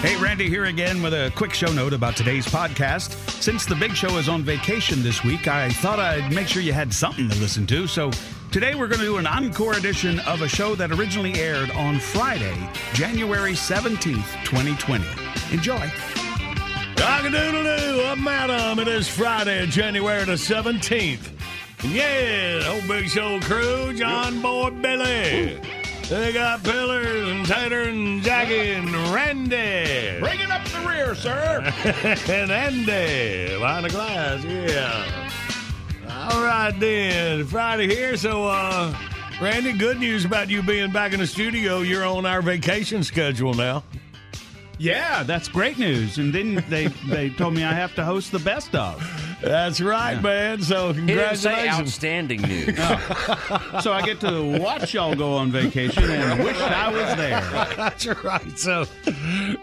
Hey, Randy here again with a quick show note about today's podcast. Since the big show is on vacation this week, I thought I'd make sure you had something to listen to. So today we're going to do an encore edition of a show that originally aired on Friday, January 17th, 2020. Enjoy. Cock-a-doodle-doo, I'm Adam. It is Friday, January the 17th. Yeah, whole Big Show crew, John Boy Billy. They got Pillars and Tater and Jackie and Randy. Bring it up the rear, sir. and Andy behind the glass, yeah. All right then, Friday here. So, uh, Randy, good news about you being back in the studio. You're on our vacation schedule now. Yeah, that's great news. And then they, they told me I have to host the best of. That's right, Yeah. man. So He didn't say congratulations. outstanding news. So I get to watch y'all go on vacation and wish I was there. That's right. So,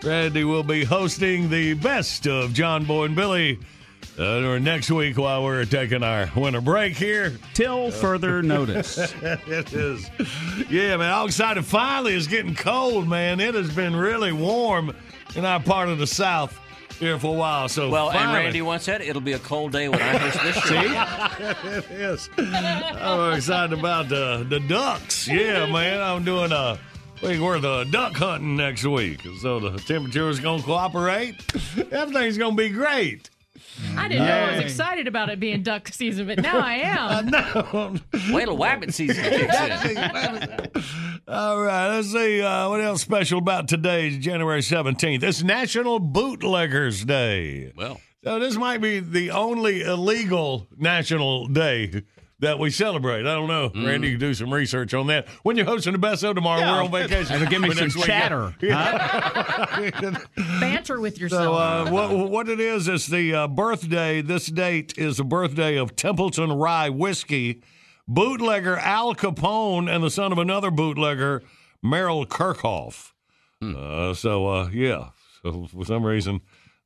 Randy will be hosting the best of John Boy and Billy uh, or next week while we're taking our winter break here. Till further notice. it is. Yeah, man. All excited. Finally, it's getting cold, man. It has been really warm in our part of the South here for a while. So, Well, and Randy once said it'll be a cold day when I host this show. it is. I'm excited about the the ducks. Yeah, man. I'm doing a week worth of duck hunting next week, so the temperature is going to cooperate. Everything's going to be great. I didn't know I was excited about it being duck season, but now I am. No. Wait till wabbit season kicks in. All right, let's see uh, what else special about today, January 17th. It's National Bootleggers Day. Well, So this might be the only illegal national day that we celebrate. I don't know. Randy, you can do some research on that. When you're hosting the best of tomorrow, we're on vacation. It'll give me some chatter. huh? Banter with So yourself. uh, what, what it is, is the uh, birthday. This date is the birthday of Templeton Rye Whiskey. Bootlegger Al Capone and the son of another bootlegger, Merrill Kerkhoff. Uh, so, uh, yeah. So for some reason,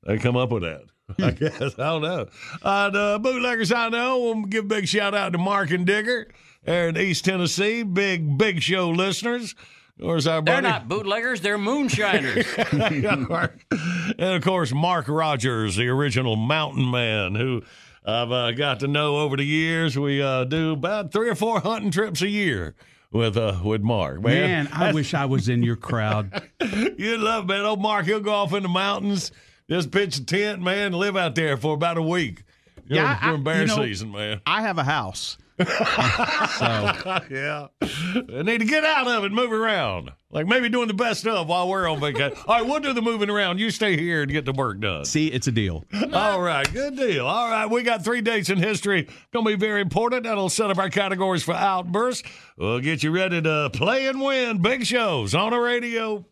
they come up with that. I guess. I don't know. Uh, the bootleggers I know, we'll give a big shout out to Mark and Digger there in East Tennessee. Big, big show listeners. Of course, our they're buddy. not bootleggers, they're moonshiners. and of course, Mark Rogers, the original mountain man, who I've uh, got to know over the years. We uh, do about three or four hunting trips a year with uh, with Mark. Man, Man, I wish I was in your crowd. you love man. Old Mark, he'll go off in the mountains, just pitch a tent, man, live out there for about a week. You know, Yeah, I- during bear you know- season, man. I have a house. so yeah. I need to get out of it, and move around. Like maybe doing the best of while we're on vacation. All right, we'll do the moving around. You stay here and get the work done. see, it's a deal. All right, good deal. All right, we got three dates in history. Going to be very important. That'll set up our categories for outbursts. We'll get you ready to play and win big shows on the radio.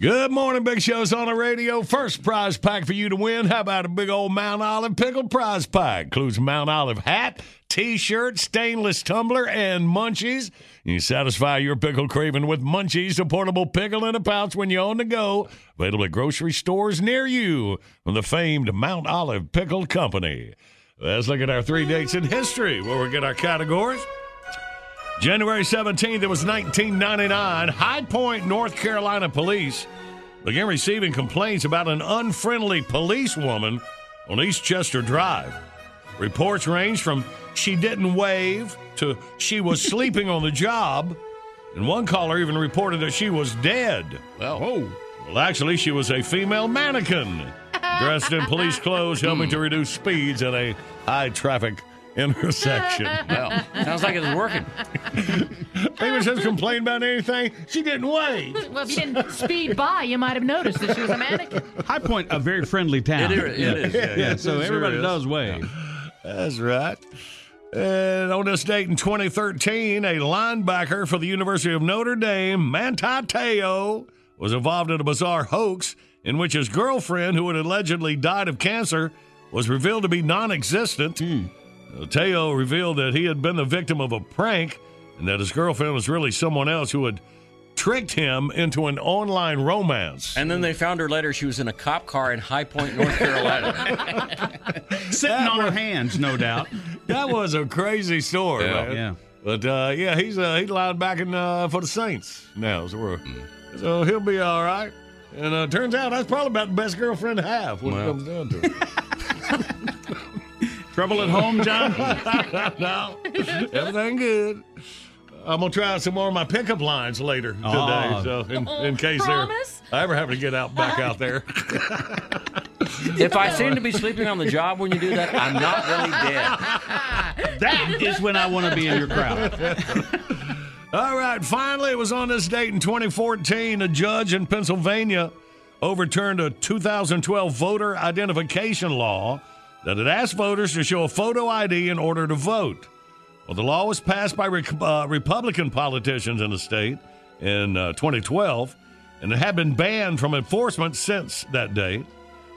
Good morning, Big Show's on the radio. First prize pack for you to win. How about a big old Mount Olive pickle prize pack? Includes a Mount Olive hat, T-shirt, stainless tumbler, and munchies. You satisfy your pickle craving with munchies, a portable pickle in a pouch when you're on the go. Available at grocery stores near you from the famed Mount Olive Pickle Company. Let's look at our three dates in history where we get our categories. January 17th, it was 1999. High Point, North Carolina police began receiving complaints about an unfriendly policewoman on Eastchester Drive. Reports ranged from she didn't wave to she was sleeping on the job, and one caller even reported that she was dead. Well, oh. Well, actually, she was a female mannequin dressed in police clothes, helping to hmm. reduce speeds at a high traffic intersection. well, sounds like it's working. Maybe just complain about anything. She didn't wait. Well, if you didn't speed by, you might have noticed that she was a mannequin. High Point, a very friendly town. It is. It is. Yeah, Yeah, so It sure everybody is. does wave. That's right. And on this date in 2013, a linebacker for the University of Notre Dame, Manti Te'o, was involved in a bizarre hoax in which his girlfriend, who had allegedly died of cancer, was revealed to be non existent. Hmm. Te'o revealed that he had been the victim of a prank and that his girlfriend was really someone else who had tricked him into an online romance. And then they found her later. She was in a cop car in High Point, North Carolina. Sitting on her hands, no doubt. that was a crazy story, Yeah. man. Yeah. But uh, yeah, he's uh, he's linebacking uh, for the Saints now, so we're, so he'll be all right. And uh, turns out that's probably about the best girlfriend to have when Well. it comes down to it. Trouble at home, John? no, everything good. I'm gonna try some more of my pickup lines later today, Oh. so in, in oh, case Promise? they're I ever have to get out back out there. if I seem to be sleeping on the job when you do that, I'm not really dead. That is when I want to be in your crowd. All right, finally, it was on this date in 2014. A judge in Pennsylvania overturned a 2012 voter identification law that it asked voters to show a photo ID in order to vote. Well, the law was passed by Re- uh, Republican politicians in the state in uh, 2012, and it had been banned from enforcement since that date.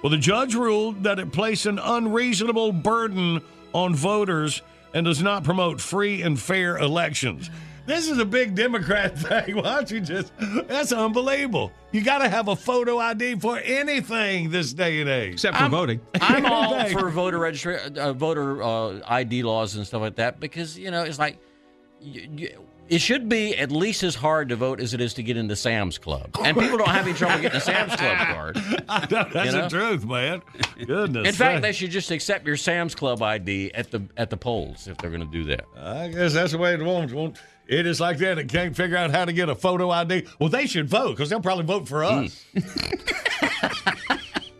Well, the judge ruled that it placed an unreasonable burden on voters and does not promote free and fair elections. This is a big Democrat thing. Why don't you just? That's unbelievable. You got to have a photo ID for anything this day and age. Except for voting. I'm all for voter registration, uh, voter uh, ID laws and stuff like that because you know it's like y y it should be at least as hard to vote as it is to get into Sam's Club, and people don't have any trouble getting a Sam's Club card. That's You know? the truth, man. Goodness. In fact, they should just accept your Sam's Club ID at the at the polls if they're going to do that. I guess that's the way it won't. won't. It is like that. It can't figure out how to get a photo ID. Well, they should vote because they'll probably vote for mm. us.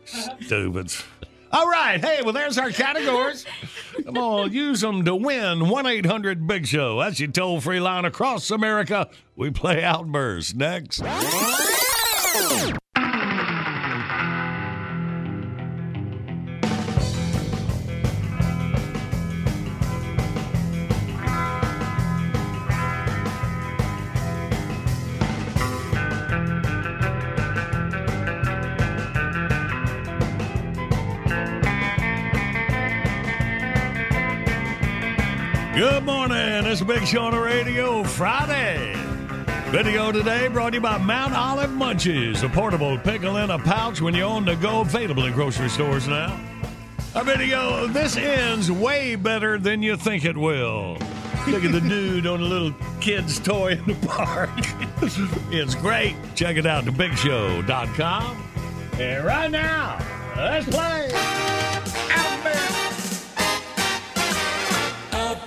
Stupids. All right. Hey, well, there's our categories. Come on, use them to win 1 800 Big Show. That's your toll free line across America. We play Outburst next. Big Show on the radio Friday. Video today brought to you by Mount Olive Munchies, a portable pickle in a pouch when you're on the go, available in grocery stores now. Our video, this ends way better than you think it will. Look at the dude on a little kid's toy in the park. it's great. Check it out, thebigshow.com. And right now, let's play Outburst.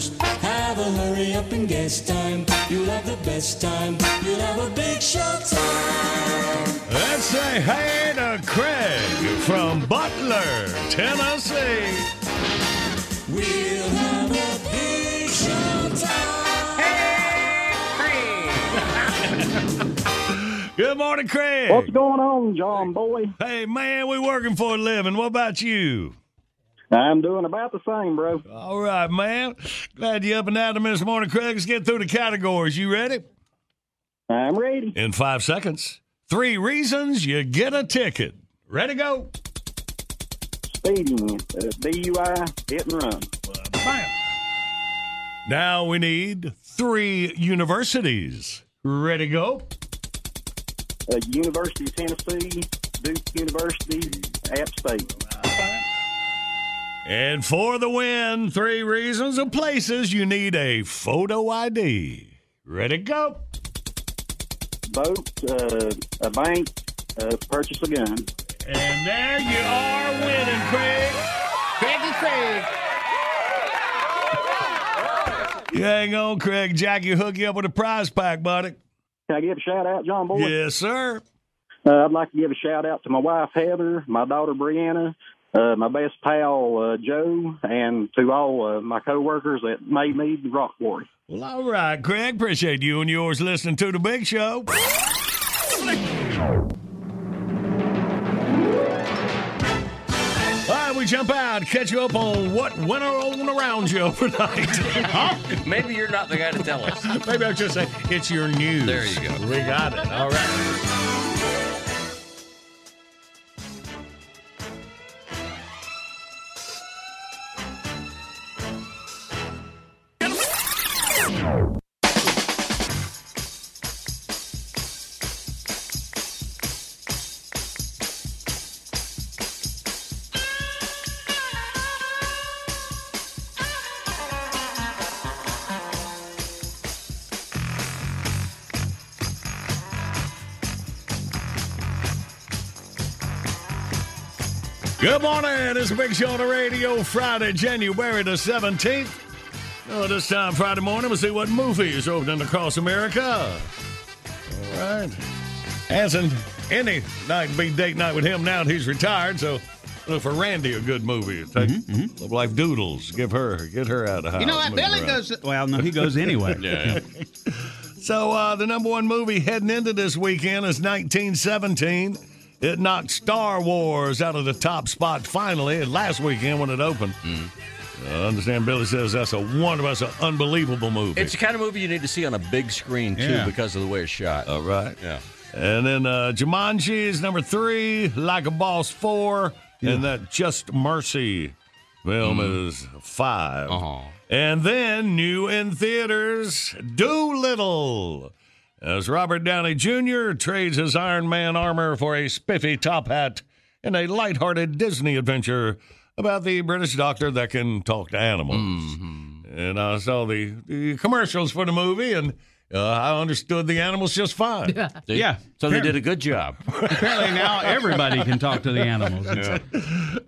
Outburst, have a hurry up and guess time. You'll have the best time. You'll have a big show time. Let's say hey to Craig from Butler, Tennessee. We'll have a big show time. Hey, Craig. Good morning, Craig. What's going on, John Boy? Hey, man, we working for a living. What about you? I'm doing about the same, bro. All right, man. Glad you up and out at 'em this morning, Craig. Let's get through the categories. You ready? I'm ready. In five seconds, three reasons you get a ticket. Ready, go. Speeding, uh, DUI, hit and run. Bam. Now we need three universities. Ready, go. Uh, University of Tennessee, Duke University, App State. And for the win, three reasons of places you need a photo ID. Ready, go. Boat, uh, a bank, uh, purchase a gun. And there you are winning, Craig. Craigie Craig. You hang on, Craig. Jackie hook you up with a prize pack, buddy. Can I give a shout out, John Boy? Yes, sir. Uh, I'd like to give a shout out to my wife Heather, my daughter Brianna, uh, my best pal uh, Joe, and to all uh, my coworkers that made me the Rock Quarry. Well, all right, Craig. Appreciate you and yours listening to the Big Show. All right, we jump out, catch you up on what went on around you overnight. huh? Maybe you're not the guy to tell us. Maybe I'll just say it's your news. There you go. We got it. All right. Good morning. It's a big show on the radio Friday, January the 17th. Oh, this time Friday morning, we'll see what movies opening across America. All right. Hasn't any night be date night with him now that he's retired, so look for Randy a good movie. Take Love Life Doodles. Give her, get her out of house. You know what? Billy around. goes. Well, no, he goes anyway. Yeah. So uh, the number one movie heading into this weekend is 1917. It knocked Star Wars out of the top spot finally last weekend when it opened. I understand Billy says that's a wonderful, that's an unbelievable movie. It's the kind of movie you need to see on a big screen too Yeah. because of the way it's shot. All right. Yeah. And then uh, Jumanji is number three, Like a Boss four, and that Just Mercy film is five. Uh-huh. And then new in theaters, Dolittle. As Robert Downey Jr. trades his Iron Man armor for a spiffy top hat in a lighthearted Disney adventure about the British doctor that can talk to animals. Mm-hmm. And I saw the, the commercials for the movie, and uh, I understood the animals just fine. See? Yeah. So they did a good job. Apparently now everybody can talk to the animals.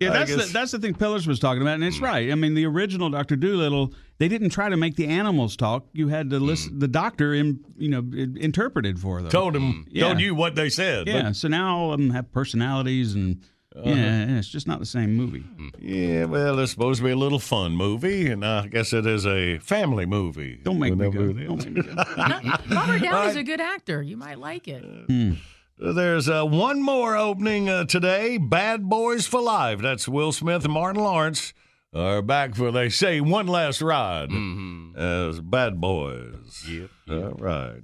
Yeah, that's the, that's the thing Pillars was talking about, and it's hmm. right. I mean, the original Doctor Dolittle, they didn't try to make the animals talk. You had to listen. Hmm. The doctor, in, you know, interpreted for them. told him, Yeah. told you what they said. Yeah. So now all of them have personalities, and yeah, it's just not the same movie. Yeah, well, it's supposed to be a little fun movie, and I guess it is a family movie. Don't make me Whenever go. Don't make me go. Robert Downey's a good actor. You might like it. There's uh, one more opening uh, today Bad Boys for Life. That's Will Smith and Martin Lawrence are back for, they say, one last ride as Bad Boys. Yep. All right.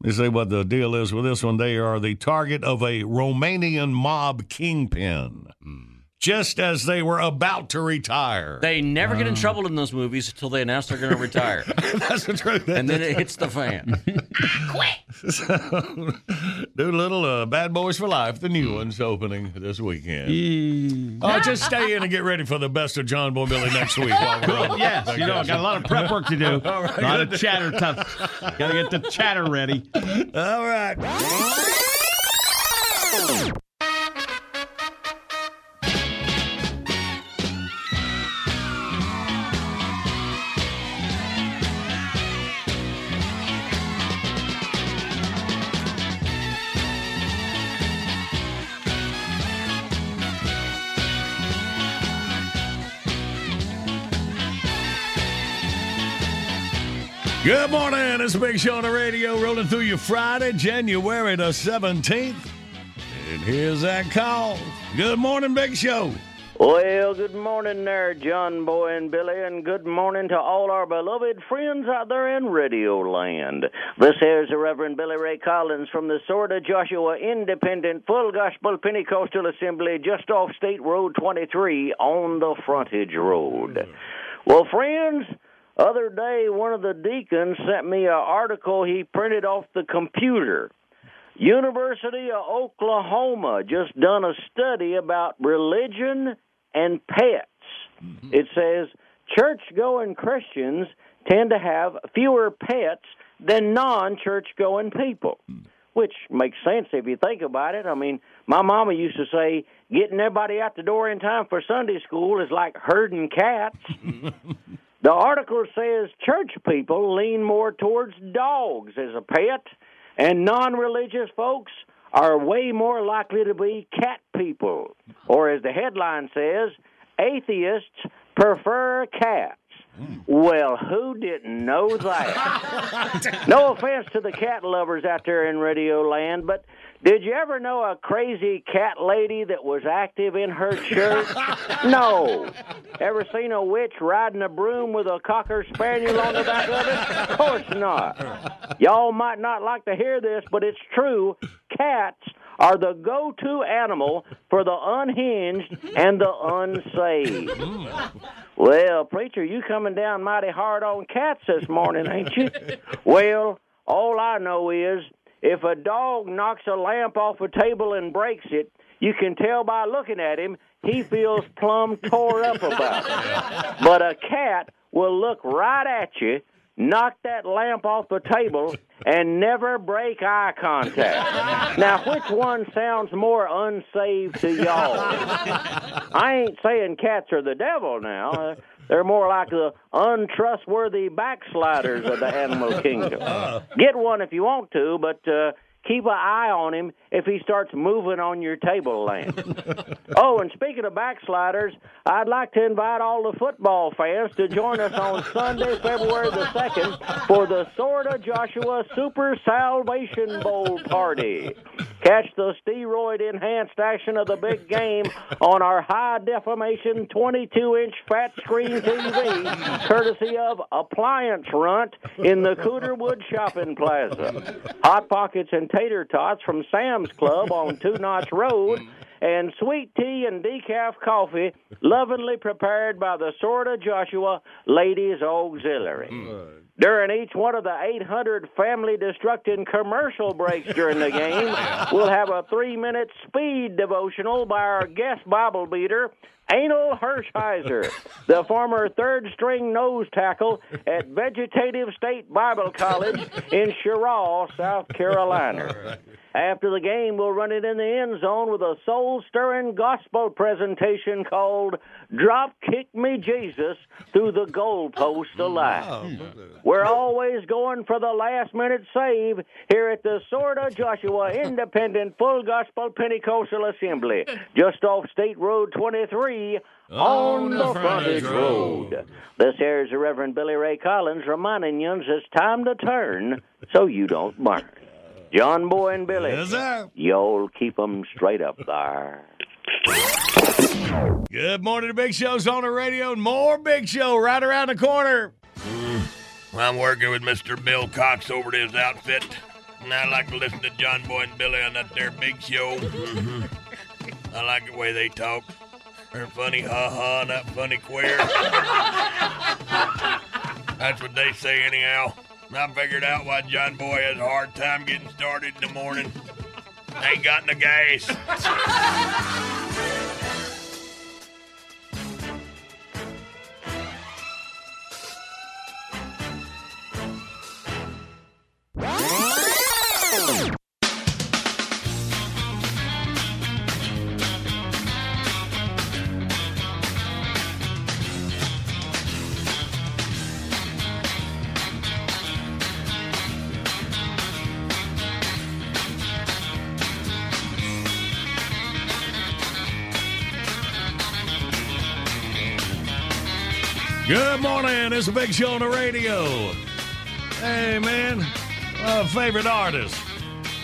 Let me see what the deal is with this one. They are the target of a Romanian mob kingpin hmm. Just as they were about to retire. They never get in trouble in those movies until they announce they're going to retire, That's the truth. and then it hits the fan. Do a little uh, Bad Boys for Life, the new one's opening this weekend. Oh, just stay in and get ready for the best of John Boy Billy next week. While we're on. Yes, you know, I got a lot of prep work to do. a lot of chatter tough. Got to get the chatter ready. All right. Good morning. It's big show on the radio rolling through you Friday, January the 17th. And here's that call. Good morning, Big Show. Well, good morning there, John Boy and Billy, and good morning to all our beloved friends out there in Radio Land. This is the Reverend Billy Ray Collins from the Sword of Joshua Independent Full Gospel Pentecostal Assembly just off State Road 23 on the Frontage Road. Well, friends, other day one of the deacons sent me an article he printed off the computer. University of Oklahoma just done a study about religion and pets. Mm-hmm. It says church going Christians tend to have fewer pets than non church going people, hmm. which makes sense if you think about it. I mean, my mama used to say getting everybody out the door in time for Sunday school is like herding cats. The article says church people lean more towards dogs as a pet, and non religious folks are way more likely to be cat people. Or, as the headline says, atheists prefer cats. Well, who didn't know that? no offense to the cat lovers out there in Radio Land, but did you ever know a crazy cat lady that was active in her church? no. Ever seen a witch riding a broom with a cocker spaniel on the back of it? Of course not. Y'all might not like to hear this, but it's true. Cats are the go to animal for the unhinged and the unsaved. Hmm. Well, preacher, you coming down mighty hard on cats this morning, ain't you? Well, all I know is if a dog knocks a lamp off a table and breaks it, you can tell by looking at him he feels plumb tore up about it. But a cat will look right at you, knock that lamp off the table, and never break eye contact. Now, which one sounds more unsaved to y'all? I ain't saying cats are the devil now. Uh, They're more like the untrustworthy backsliders of the animal kingdom. Get one if you want to, but uh, keep an eye on him if he starts moving on your table lamp. oh, and speaking of backsliders, I'd like to invite all the football fans to join us on Sunday, February the 2nd for the Sword of Joshua Super Salvation Bowl party. Catch the steroid enhanced action of the big game on our high definition 22 inch fat screen TV, courtesy of Appliance Runt in the Cooterwood Shopping Plaza. Hot Pockets and Tater Tots from Sam's Club on Two Notch Road. Mm-hmm. And sweet tea and decaf coffee, lovingly prepared by the Sword of Joshua Ladies Auxiliary. Mm. During each one of the 800 family destructing commercial breaks during the game, we'll have a three minute speed devotional by our guest Bible beater, Anal Hirschheiser, the former third string nose tackle at Vegetative State Bible College in Cheraw, South Carolina. After the game, we'll run it in the end zone with a soul stirring gospel presentation called Drop Kick Me Jesus Through the Goalpost Alive. Oh, hmm. We're always going for the last minute save here at the Sword of Joshua Independent Full Gospel Pentecostal Assembly, just off State Road 23 on, the frontage road. This here is the Reverend Billy Ray Collins reminding you it's time to turn so you don't burn. John Boy and Billy, Yes, sir. y'all keep 'em straight up there. Good morning to Big Show's on the radio and more Big Show right around the corner. I'm working with Mr. Bill Cox over at his outfit, and I like to listen to John Boy and Billy on that there big show. Mhm. I like the way they talk. They're funny, ha ha, not funny queer. That's what they say, anyhow. I figured out why John Boy has a hard time getting started in the morning. Ain't got no gas. Good morning. It's a big show on the radio. Hey, man. Uh, favorite artist.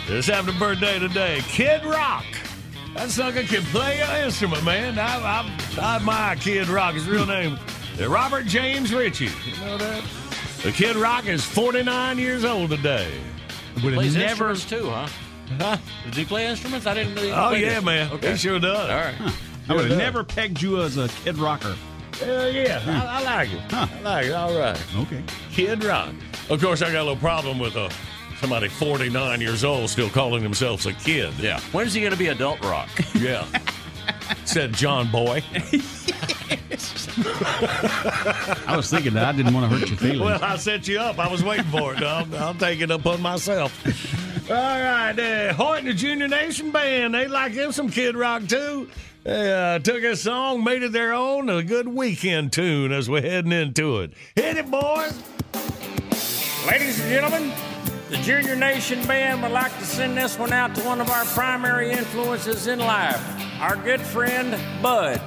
Just having a birthday today. Kid Rock. That sucker can play an instrument, man. I, I, I admire Kid Rock. His real name is Robert James Ritchie. You know that? The Kid Rock is 49 years old today. Would Plays have never. instruments too, huh? Huh? Does he play instruments? I didn't know. He Oh, yeah, it. man. Okay. He sure does. All right. I would have never pegged you as a kid rocker. Hell yeah. I, I like it. Huh. I like it. All right. Okay. Kid Rock. Of course, I got a little problem with uh, somebody 49 years old still calling themselves a kid. Yeah. When's he going to be adult rock? Yeah. Said John Boy. I was thinking that. I didn't want to hurt your feelings. Well, I set you up. I was waiting for it. I'll, I'll take it upon myself. All right. Uh, Hoyt and the Junior Nation Band. They like them some Kid Rock, too. They uh, took a song, made it their own, a good weekend tune as we're heading into it. Hit it, boys. Ladies and gentlemen, the Junior Nation Band would like to send this one out to one of our primary influences in life, our good friend Bud.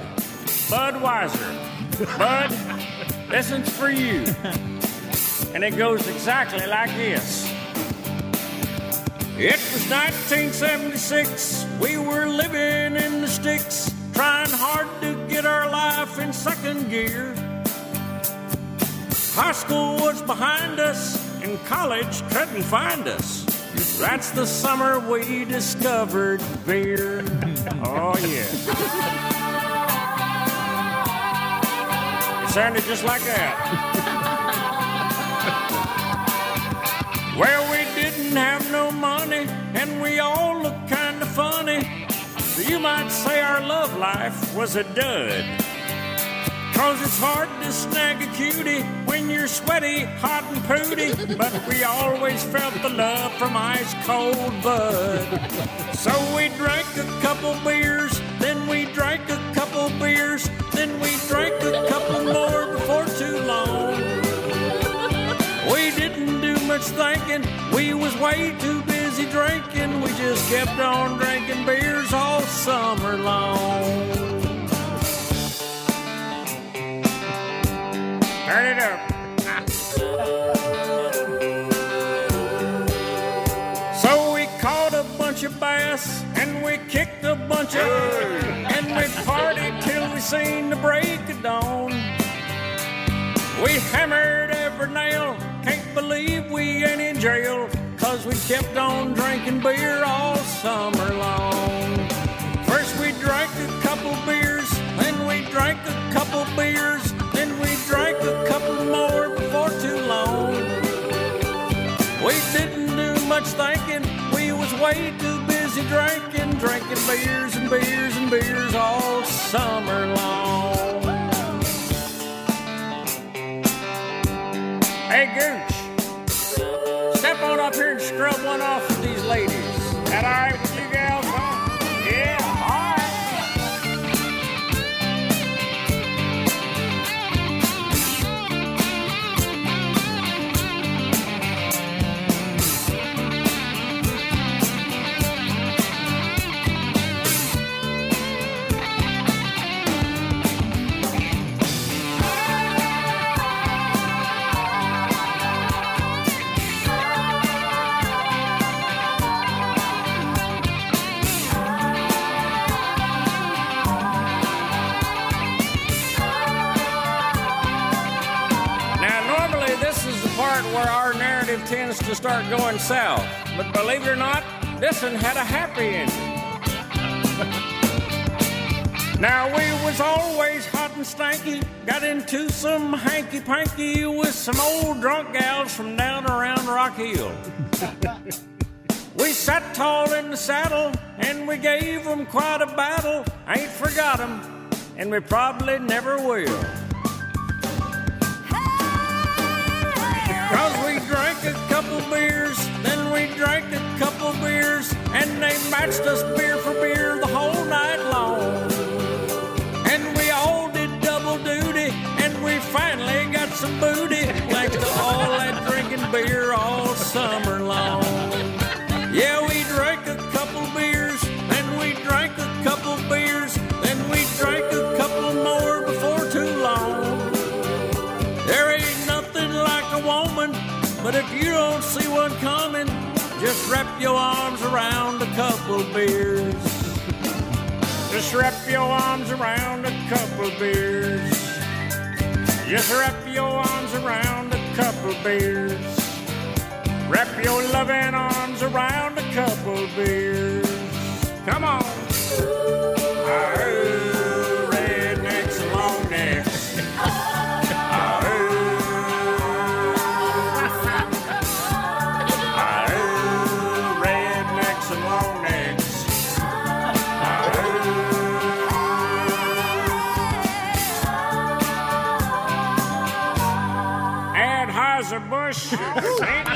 Bud Weiser. Bud, this one's for you. And it goes exactly like this. It was 1976. We were living in the sticks, trying hard to get our life in second gear. High school was behind us, and college couldn't find us. That's the summer we discovered beer. Oh, yeah. It sounded just like that. Well, we didn't have no money, we all looked kind of funny. You might say our love life was a dud. Cause it's hard to snag a cutie when you're sweaty, hot, and pooty. But we always felt the love from ice cold bud. So we drank a couple beers, then we drank a couple beers, then we drank a couple more before too long. We didn't do much thinking, we was way too busy drinking. We just kept on drinking beers all summer long. Turn it up. So we caught a bunch of bass and we kicked a bunch of and we partied till we seen the break of dawn. We hammered every nail, can't believe we ain't in jail, cause we kept on drinking beer all summer long. First we drank a couple beers, then we drank a couple beers, then we drank a couple more before too long. We didn't do much thinking, we was way too busy drinking, drinking beers and beers and beers all summer long. Hey Gooch, up here and scrub one off with these ladies. That all tends to start going south. But believe it or not, this one had a happy ending. now, we was always hot and stanky, got into some hanky-panky with some old drunk gals from down around Rock Hill. we sat tall in the saddle, and we gave 'em quite a battle. Ain't forgot 'em, and we probably never will. Cause we drank a couple beers, then we drank a couple beers, and they matched us beer for beer the whole night long. And we all did double duty, and we finally got some booty, thanks to all that drinking beer all summer long. Yeah, we drank a couple beers, then we drank a couple beers, then we drank a But if you don't see one coming, just wrap your arms around a couple beers. Just wrap your arms around a couple beers. Just wrap your arms around a couple beers. Wrap your loving arms around a couple beers. Come on. Anheuser-Busch, St.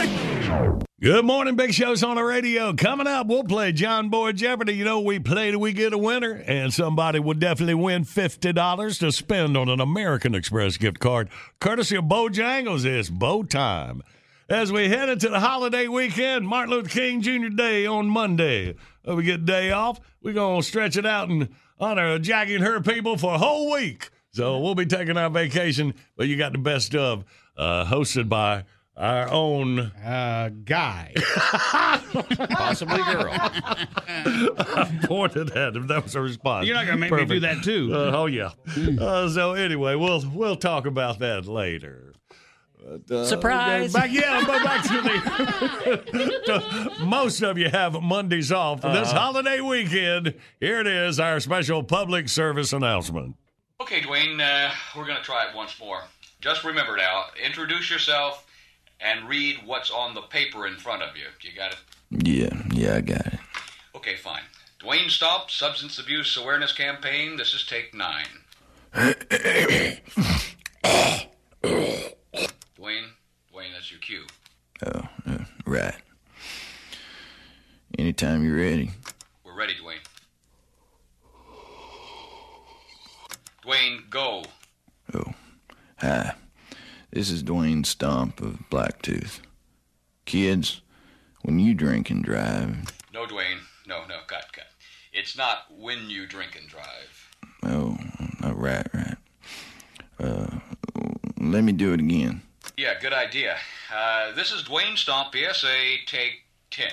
Louis. Good morning, Big Show's on the radio. Coming up, we'll play John Boy Jeopardy. You know, we play till we get a winner, and somebody will definitely win $50 to spend on an American Express gift card, courtesy of Bojangles. It's Bow time. As we head into the holiday weekend, Martin Luther King Jr. Day on Monday. We get day off. We're going to stretch it out and honor Jackie and her people for a whole week. So we'll be taking our vacation, but you got the best of, uh, hosted by our own uh, guy. Possibly girl. I pointed at him. That was a response. You're not gonna make me do that, too. Uh, oh yeah. Uh, so anyway, we'll we'll talk about that later. But, uh, Surprise. Back, yeah, but back to the. to- most of you have Mondays off. For This Uh-huh. holiday weekend, here it is, our special public service announcement. Okay, Dwayne, uh, we're going to try it once more. Just remember now, introduce yourself and read what's on the paper in front of you. You got it? Yeah, yeah, I got it. Okay, fine. Dwayne Stomp, Substance Abuse Awareness Campaign. This is take nine. Dwayne, Dwayne, that's your cue. Oh, uh, right. Anytime you're ready. We're ready, Dwayne. Dwayne, go. Oh, hi, this is Dwayne Stomp of Blacktooth. Kids, when you drink and drive, No, Dwayne. No, no, cut, cut. It's not when you drink and drive. oh, oh, right, right. Uh, let me do it again. Yeah, good idea. Uh, this is Dwayne Stomp, PSA, take 10.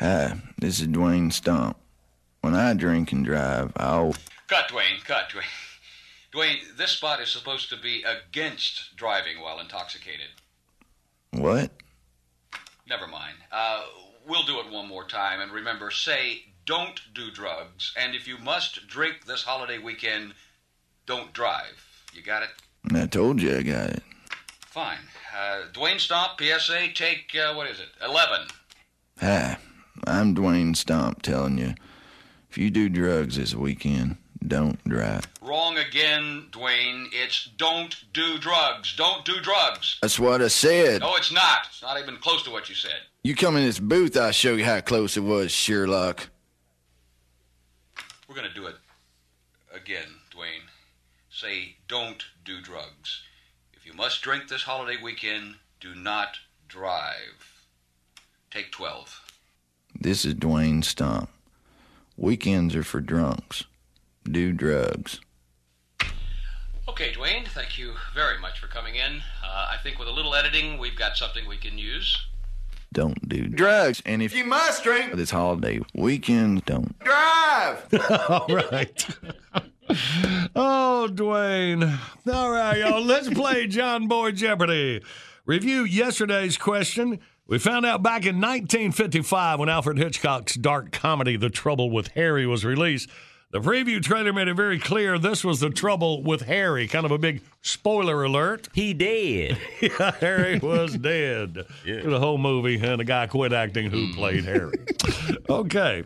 Hi, this is Dwayne Stomp. When I drink and drive, I'll. Cut, Dwayne, cut, Dwayne. Dwayne, this spot is supposed to be against driving while intoxicated. What? Never mind. Uh, we'll do it one more time. And remember, say, don't do drugs. And if you must drink this holiday weekend, don't drive. You got it? I told you I got it. Fine. Uh, Dwayne Stomp, PSA, take, uh, what is it? 11. Hi, I'm Dwayne Stomp telling you if you do drugs this weekend, don't drive. Wrong again, Dwayne. It's don't do drugs. Don't do drugs. That's what I said. No, it's not. It's not even close to what you said. You come in this booth, I'll show you how close it was, Sherlock. We're going to do it again, Dwayne. Say, don't do drugs. If you must drink this holiday weekend, do not drive. Take 12. This is Dwayne Stomp. Weekends are for drunks. Do drugs. Okay, Dwayne, thank you very much for coming in. Uh, I think with a little editing, we've got something we can use. Don't do drugs. And if you must drink this holiday weekend, don't drive. All right. oh, Dwayne. All right, y'all. Let's play John Boy Jeopardy. Review yesterday's question. We found out back in 1955 when Alfred Hitchcock's dark comedy, The Trouble with Harry, was released. The preview trailer made it very clear this was the trouble with Harry. Kind of a big spoiler alert. He dead. yeah, Harry was dead. Through The whole movie, and the guy quit acting who played Harry. okay.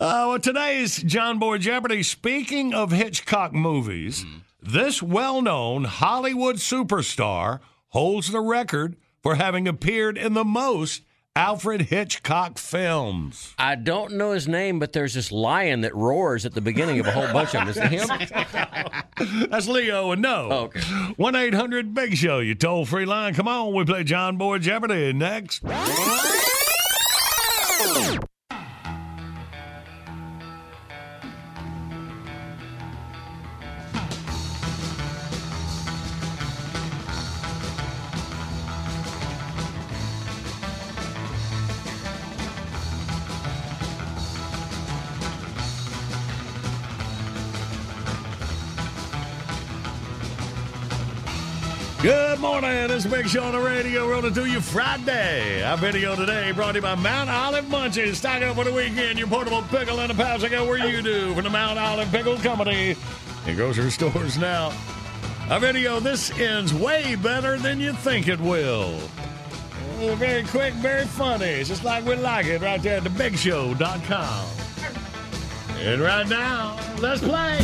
Uh, well, today's John Boy Jeopardy. Speaking of Hitchcock movies, this well known Hollywood superstar holds the record for having appeared in the most Alfred Hitchcock films. I don't know his name, but there's this lion that roars at the beginning of a whole bunch of them. Is it him? That's Leo and no. Oh, okay. 1 800 Big Show, you toll free line. Come on, we play John Boy Jeopardy next. Good morning. It's Big Show on the radio. Rolling to do you Friday. Our video today brought to you by Mount Olive Munchies. Stock up for the weekend. Your portable pickle and a popsicle where you do from the Mount Olive Pickle Company in grocery stores now. Our video, this ends way better than you think it will. Uh, Very quick, very funny. Just like we like it right there at thebigshow.com. And right now, let's play.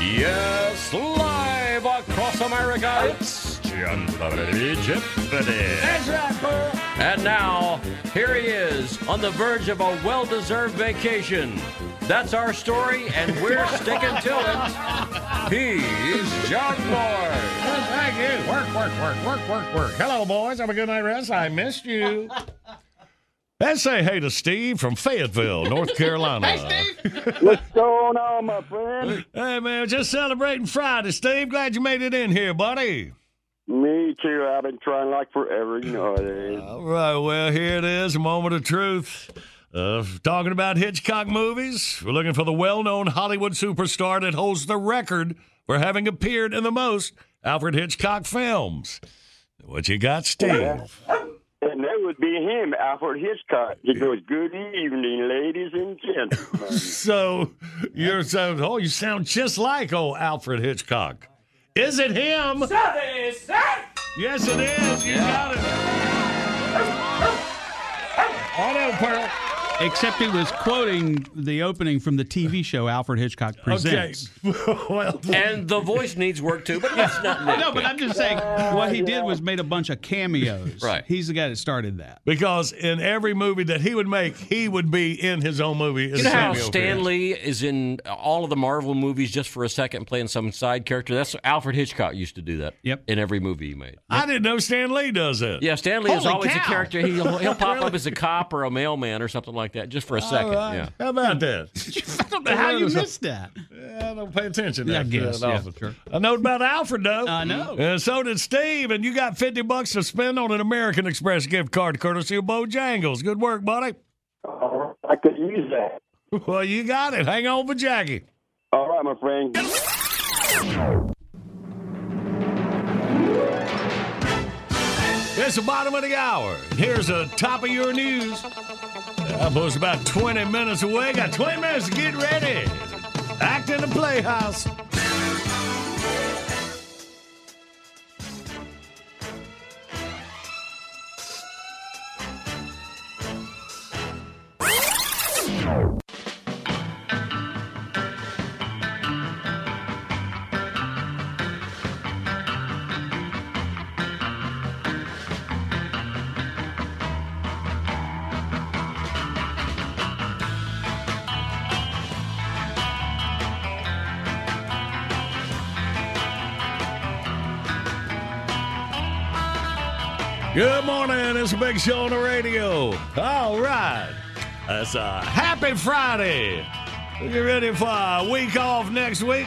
Yes, live across America, it's Jeopardy! Jeopardy! That's right, Pearl. And now, here he is on the verge of a well deserved vacation. That's our story, and we're sticking to it. He's John Boy. Thank you. Work, work, work, work, work, work. Hello, boys. Have a good night rest. I missed you. Let's say hey to Steve from Fayetteville, North Carolina. hey, Steve. What's going on, my friend? Hey, man, just celebrating Friday, Steve. Glad you made it in here, buddy. Me too. I've been trying like forever. You know it. All right, well, here it is, a moment of truth. Uh, talking about Hitchcock movies, we're looking for the well known Hollywood superstar that holds the record for having appeared in the most Alfred Hitchcock films. What you got, Steve? And that would be him, Alfred Hitchcock. He goes, "Good evening, ladies and gentlemen." So you're so oh, you sound just like old Alfred Hitchcock. Is it him? Yes, it is. You got it. Auto Pearl. Except he was quoting the opening from the TV show Alfred Hitchcock Presents. well, And the voice needs work too, but that's not No, but I'm just saying what he did was made a bunch of cameos. Right. He's the guy that started that. because in every movie that he would make, he would be in his own movie. as You know how Samuel Stan Lee is in all of the Marvel movies just for a second playing some side character? That's Alfred Hitchcock used to do that. Yep. In every movie he made. I didn't know Stan Lee does it. Yeah, Stan Lee is Holy always a character. He'll, he'll pop Really? up as a cop or a mailman or something like that, just for a All second. right. Yeah. How about that? I don't know how you missed that. Yeah, I don't pay attention. Yeah, I that, guess, that yeah, often. sure. I know about Alfred though. I know. And so did Steve. And you got fifty bucks to spend on an American Express gift card, courtesy of Bojangles. Good work, buddy. Uh, I could use that. Well, you got it. Hang on for Jackie. All right, my friend. It's the bottom of the hour. Here's the top of your news. Was about 20 minutes away. Got 20 minutes to get ready. Act in the playhouse. Show on the radio. All right. That's a happy Friday. You ready for a week off next week?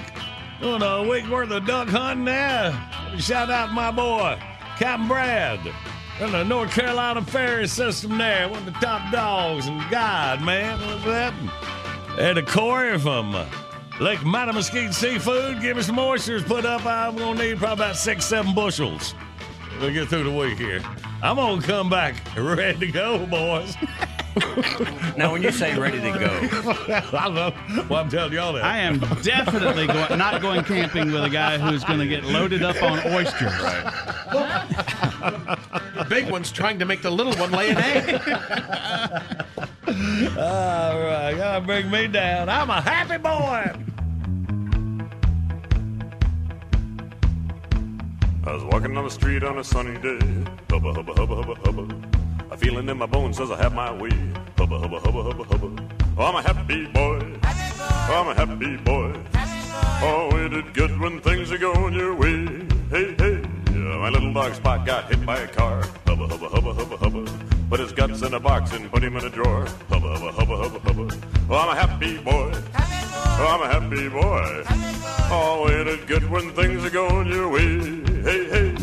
Doing a week worth of duck hunting there. Shout out my boy, Captain Brad. In the North Carolina ferry system there. One of the top dogs and guide, man. What's that? And a Corey from uh, Lake Mattamuskeet Seafood. Give me some oysters put up. I'm going to need probably about six, seven bushels. We'll get through the week here. I'm going to come back ready to go, boys. Now, when you say ready to go, I love, well, I'm telling y'all that. I am definitely going, not going camping with a guy who's going to get loaded up on oysters. The big one's trying to make the little one lay an egg. All right, gotta bring me down. I'm a happy boy. I was walking down the street on a sunny day. Hubba, hubba, hubba, hubba, hubba. A feeling in my bones says I have my way. Hubba, hubba, hubba, hubba, hubba. Oh, I'm a happy boy. Oh, I'm a happy boy. Oh, ain't it good when things are going your way? Hey, hey. Yeah, my little dog Spot got hit by a car. Hubba, hubba, hubba, hubba, hubba. Put his guts in a box and put him in a drawer. Hubba, hubba, hubba, hubba, hubba. Oh, I'm a happy boy. Oh, I'm a happy boy. Oh, ain't it good when things are going your way? Hey, hey.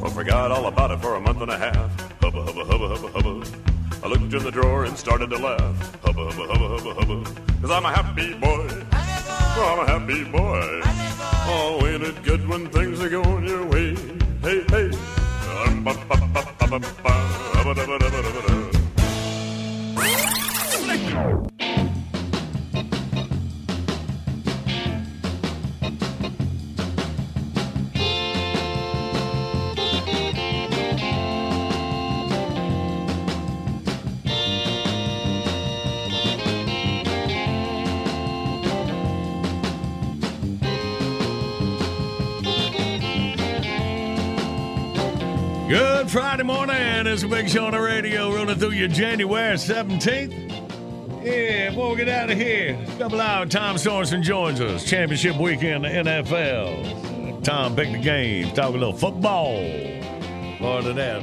Oh, forgot all about it for a month and a half. Hubba, hubba, hubba, hubba. I looked in the drawer and started to laugh. Hubba, hubba, hubba, hubba, hubba. Cause I'm a happy boy. Oh, I'm a happy boy. Oh, ain't it good when things are going your way? Hey, hey. Um, ba, Friday morning. It's a big show on the radio running through your January 17th. Yeah, before we get out of here, a couple hours, Tom Sorensen joins us. Championship weekend, the NFL. Tom picked the game, talk a little football. More than that.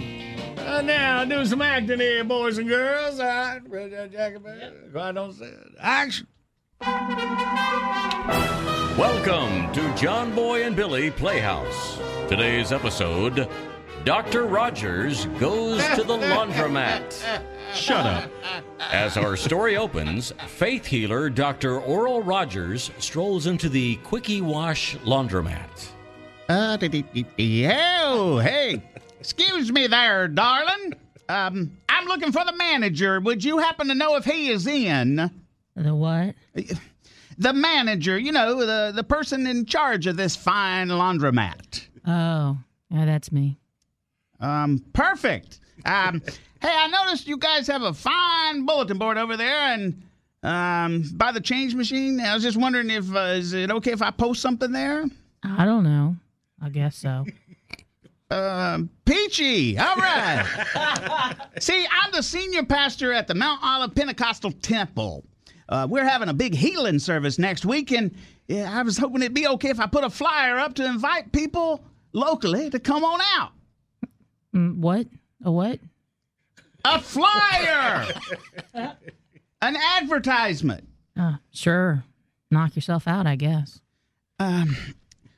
Uh, now, do some acting here, boys and girls. All right, Red Hot Jacket Man. Right on set. Action. Welcome to John Boy and Billy Playhouse. Today's episode Dr. Rogers goes to the laundromat. Shut up. As our story opens, faith healer Dr. Oral Rogers strolls into the Quickie Wash laundromat. Uh, oh, hey, excuse me there, darling. Um, I'm looking for the manager. Would you happen to know if he is in? The what? The manager, you know, the, the person in charge of this fine laundromat. Oh, yeah, that's me. Um, perfect. Um, hey, I noticed you guys have a fine bulletin board over there, and um, by the change machine. I was just wondering if uh, is it okay if I post something there? I don't know. I guess so. Um, Peachy. All right. See, I'm the senior pastor at the Mount Olive Pentecostal Temple. Uh, we're having a big healing service next week, and yeah, I was hoping it'd be okay if I put a flyer up to invite people locally to come on out. Mm, what? A what? A flyer! An advertisement. Uh, sure. Knock yourself out, I guess. Um,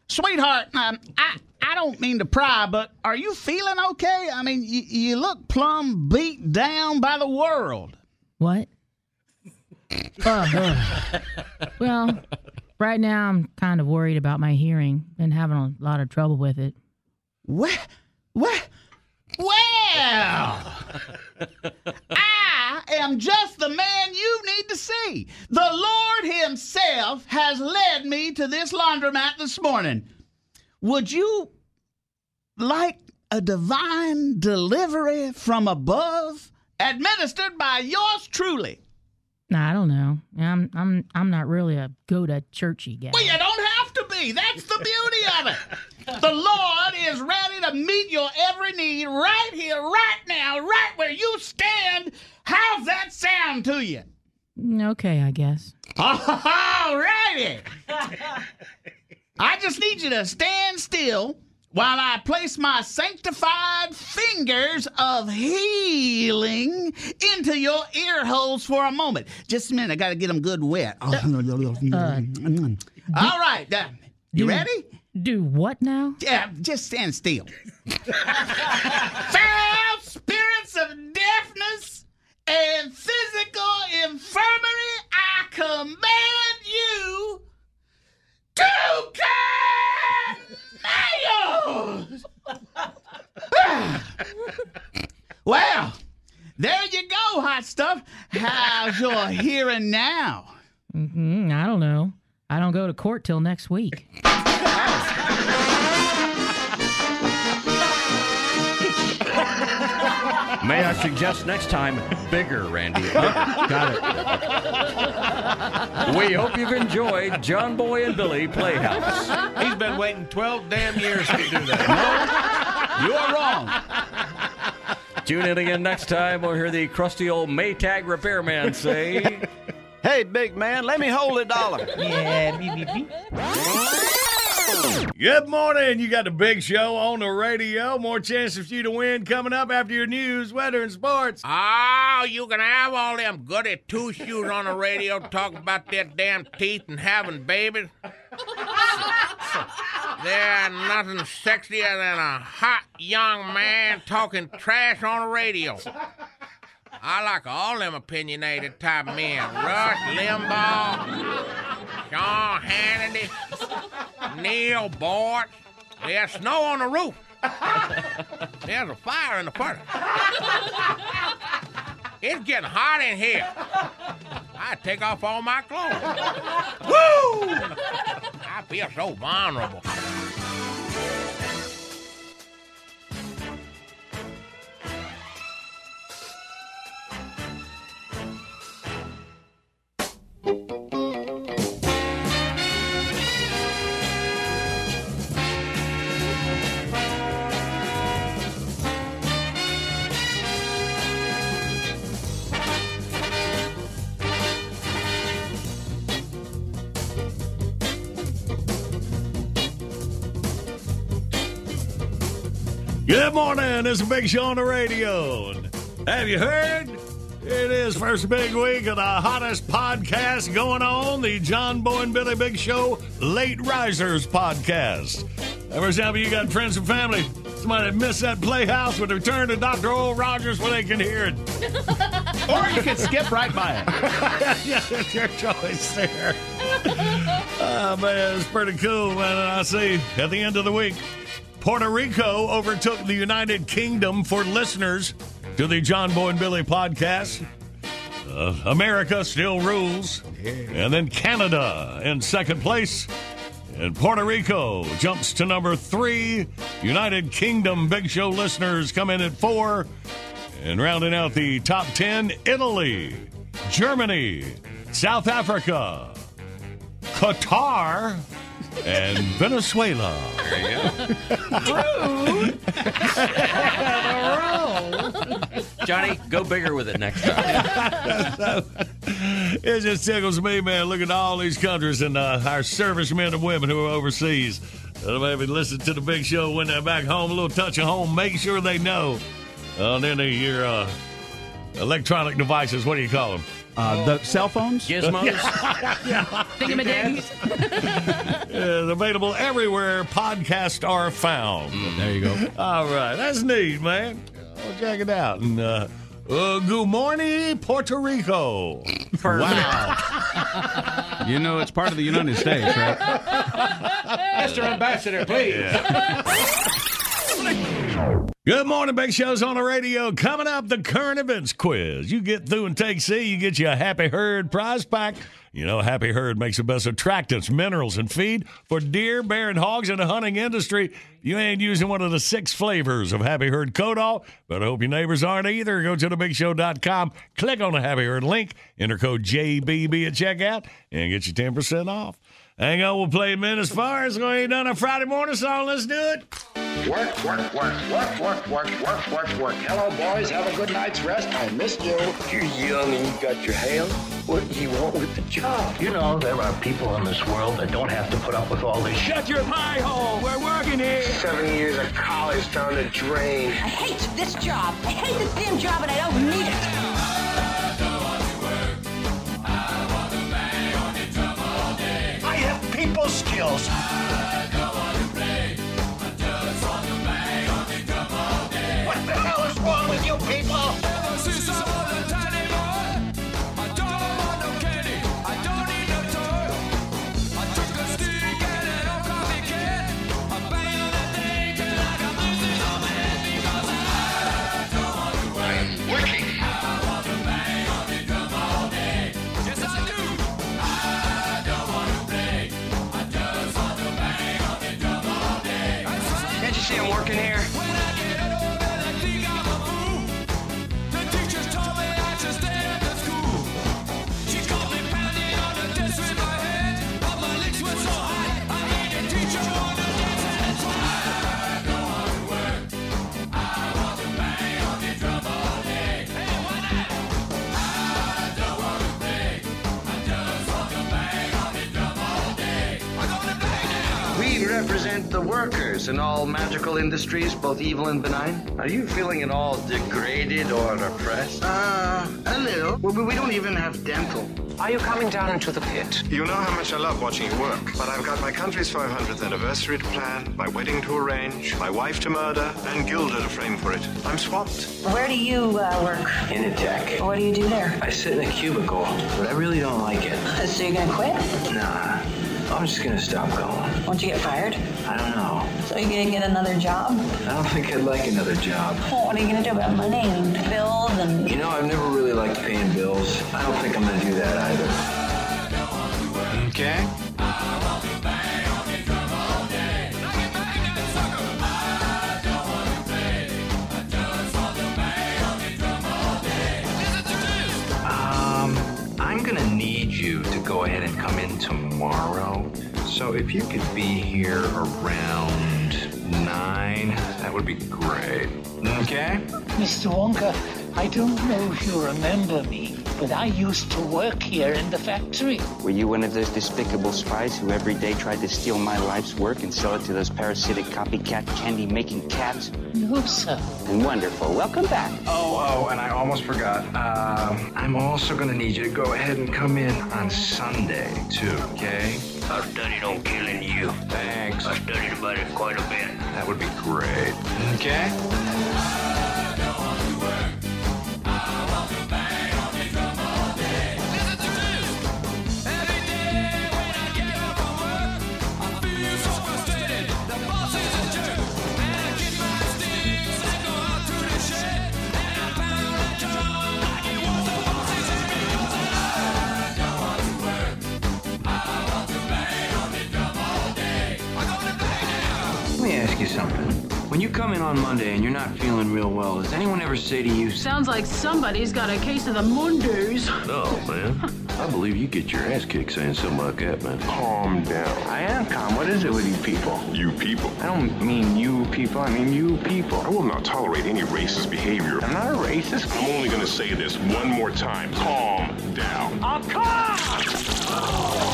sweetheart, um, I I don't mean to pry, but are you feeling okay? I mean, you, you look plumb beat down by the world. What? Uh, well, right now I'm kind of worried about my hearing. Been having a lot of trouble with it. What? What? Well, I am just the man you need to see. The Lord Himself has led me to this laundromat this morning. Would you like a divine delivery from above, administered by yours truly? Nah, I don't know. I'm I'm I'm not really a go to churchy guy. Well, you don't have to be. That's the beauty of it. The Lord is ready to meet your every need right here, right now, right where you stand. How's that sound to you? Mm, Okay, I guess. All righty. I just need you to stand still while I place my sanctified fingers of healing into your ear holes for a moment. Just a minute, I got to get them good wet. All right, uh, you ready? Do what now? Yeah, just stand still. Foul spirits of deafness and physical infirmity, I command you to come Well, there you go, hot stuff. How's your hearing now? hmm I don't know. I don't go to court till next week. May I suggest next time bigger, Randy? Got it. We hope you've enjoyed John Boy and Billy Playhouse. He's been waiting 12 damn years to do that. No, You are wrong. Tune in again next time. We'll hear the crusty old Maytag repairman say. Hey, big man, let me hold a dollar. Yeah, Good morning. You got the big show on the radio. More chances for you to win coming up after your news, weather, and sports. Oh, you can have all them goody two shoes on the radio talking about their damn teeth and having babies. There's nothing sexier than a hot young man talking trash on the radio. I like all them opinionated type men. Rush Limbaugh, Sean Hannity, Neal Boortz. There's snow on the roof. There's a fire in the furnace. It's getting hot in here. I take off all my clothes. Woo! I feel so vulnerable. Good morning. It's big show on the radio. Have you heard? It is first big week of the hottest podcast going on, the John Boy and Billy Big Show Late Risers podcast. Every time you got friends and family, somebody that missed that playhouse would return to Dr. Oral Rogers where they can hear it. or you can skip right by it. yeah, it's your choice there. Uh, oh, man, it's pretty cool, man. And I see at the end of the week, Puerto Rico overtook the United Kingdom for listeners to the John Boy and Billy podcast. Uh, America still rules. And then Canada in second place. And Puerto Rico jumps to number three. United Kingdom Big Show listeners come in at four. And rounding out the top 10, Italy, Germany, South Africa, Qatar, and Venezuela. There you go. Johnny, go bigger with it next time. it just tickles me, man. Look at all these countries and uh, our servicemen and women who are overseas. Uh, maybe listen to the big show when they're back home, a little touch of home. Make sure they know. Uh, then they your uh, electronic devices. What do you call them? Uh, the cell phones? Gizmos? Thingamadiggies. It's available everywhere podcasts are found. There you go. All right, that's neat, man. I'll check it out. And uh, uh, good morning, Puerto Rico. Wow. you know it's part of the United States, right? Mr. Ambassador, please. Good morning, Big Show's on the radio. Coming up, the current events quiz. You get through and take C, you get you a Happy Herd prize pack. You know, Happy Herd makes the best attractants, minerals, and feed for deer, bear, and hogs in the hunting industry. You ain't using one of the six flavors of Happy Herd Codall, but I hope your neighbors aren't either. Go to thebigshow.com, click on the Happy Herd link, enter code JBB at checkout, and get you 10% off. Hang on, we'll play minutes far. So we ain't done a Friday morning song. Let's do it. Work, work, work, work, work, work, work, work, work. Hello, boys. Have a good night's rest. I missed you. You're young and you got your hair. What do you want with the job? You know, there are people in this world that don't have to put up with all this. Shut your pie hole. We're working here. Seven years of college down the drain. I hate this job. I hate this damn job and I don't need it. Skills. Represent the workers in all magical industries, both evil and benign. Are you feeling at all degraded or oppressed? Uh, a little. We, we don't even have dental. Are you coming down into the pit? You know how much I love watching you work, but I've got my country's 500th anniversary to plan, my wedding to arrange, my wife to murder, and Guilder to frame for it. I'm swamped. Where do you uh, work? Initech. What do you do there? I sit in a cubicle, but I really don't like it. So you're gonna quit? Nah, I'm just gonna stop going. Won't you get fired? I don't know. So you're gonna get another job? I don't think I'd like another job. Well, what are you gonna do about money and bills and? You know, I've never really liked paying bills. I don't think I'm gonna do that either. Okay? Go ahead and come in tomorrow. So if you could be here around nine, that would be great. Okay? Mr. Wonka, I don't know if you remember me, but I used to work here in the factory. Were you one of those despicable spies who every day tried to steal my life's work and sell it to those parasitic copycat candy making cats? No, sir. And wonderful. Welcome back. Oh, oh, and I almost forgot. Um, I'm also gonna need you to go ahead and come in on Sunday, too, okay? I've studied on killing you. Thanks. I studied about it quite a bit. That would be great. Okay? When you come in on Monday and you're not feeling real well, does anyone ever say to you, Sounds like somebody's got a case of the Mondays. No, man. I believe you get your ass kicked saying something like that, man. Calm down. I am calm. What is it with you people? You people. I don't mean you people, I mean you people. I will not tolerate any racist behavior. I'm not a racist. I'm only going to say this one more time. Calm down. Oh, come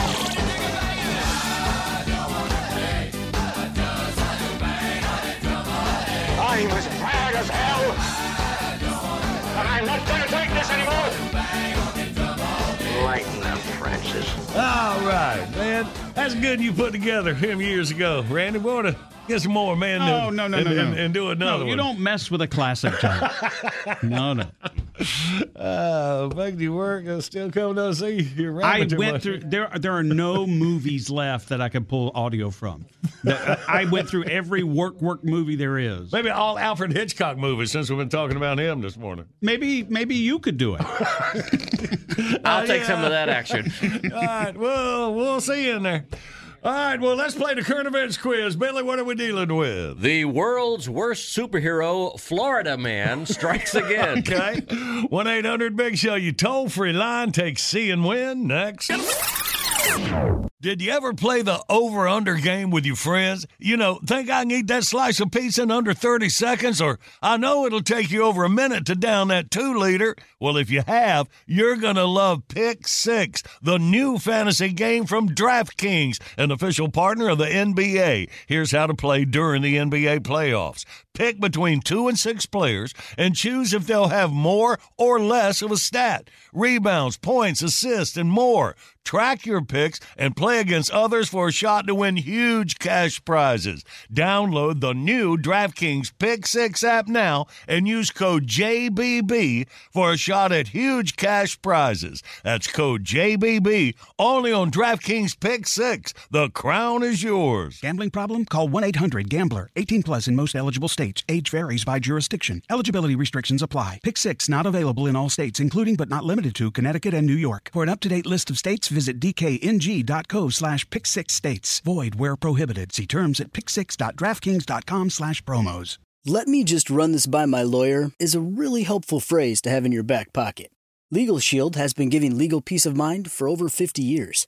I'm mad as hell. And I'm not going to take this anymore. Lighten up, Francis. All right, man. That's good you put together him years ago. Randy, we want to get some more, man. Oh, and- no, no, and, no, no. And, and do another no, one. you don't mess with a classic, John. no, no. Uh, back you work. I still come to see you. I went through. There, there are no movies left that I could pull audio from. I went through every work work movie there is. Maybe all Alfred Hitchcock movies since we've been talking about him this morning. Maybe, maybe you could do it. I'll take some of that action. all right, well, we'll see you in there. All right, well, let's play the current events quiz. Billy, what are we dealing with? The world's worst superhero, Florida Man, strikes again. Okay. 1 800 Big Show, you toll free line. Take C and win. Next. Did you ever play the over under game with your friends? You know, think I can eat that slice of pizza in under 30 seconds, or I know it'll take you over a minute to down that two liter? Well, if you have, you're going to love Pick Six, the new fantasy game from DraftKings, an official partner of the NBA. Here's how to play during the NBA playoffs. Pick between two and six players and choose if they'll have more or less of a stat rebounds, points, assists, and more. Track your picks and play against others for a shot to win huge cash prizes. Download the new DraftKings Pick 6 app now and use code JBB for a shot at huge cash prizes. That's code JBB only on DraftKings Pick 6. The crown is yours. Gambling problem? Call 1 800 Gambler. 18 plus in most eligible states. Age varies by jurisdiction. Eligibility restrictions apply. Pick six not available in all states, including but not limited to Connecticut and New York. For an up to date list of states, visit dkng.co slash pick six states. Void where prohibited. See terms at pick6.draftkings.com slash promos. Let me just run this by my lawyer is a really helpful phrase to have in your back pocket. Legal Shield has been giving legal peace of mind for over 50 years.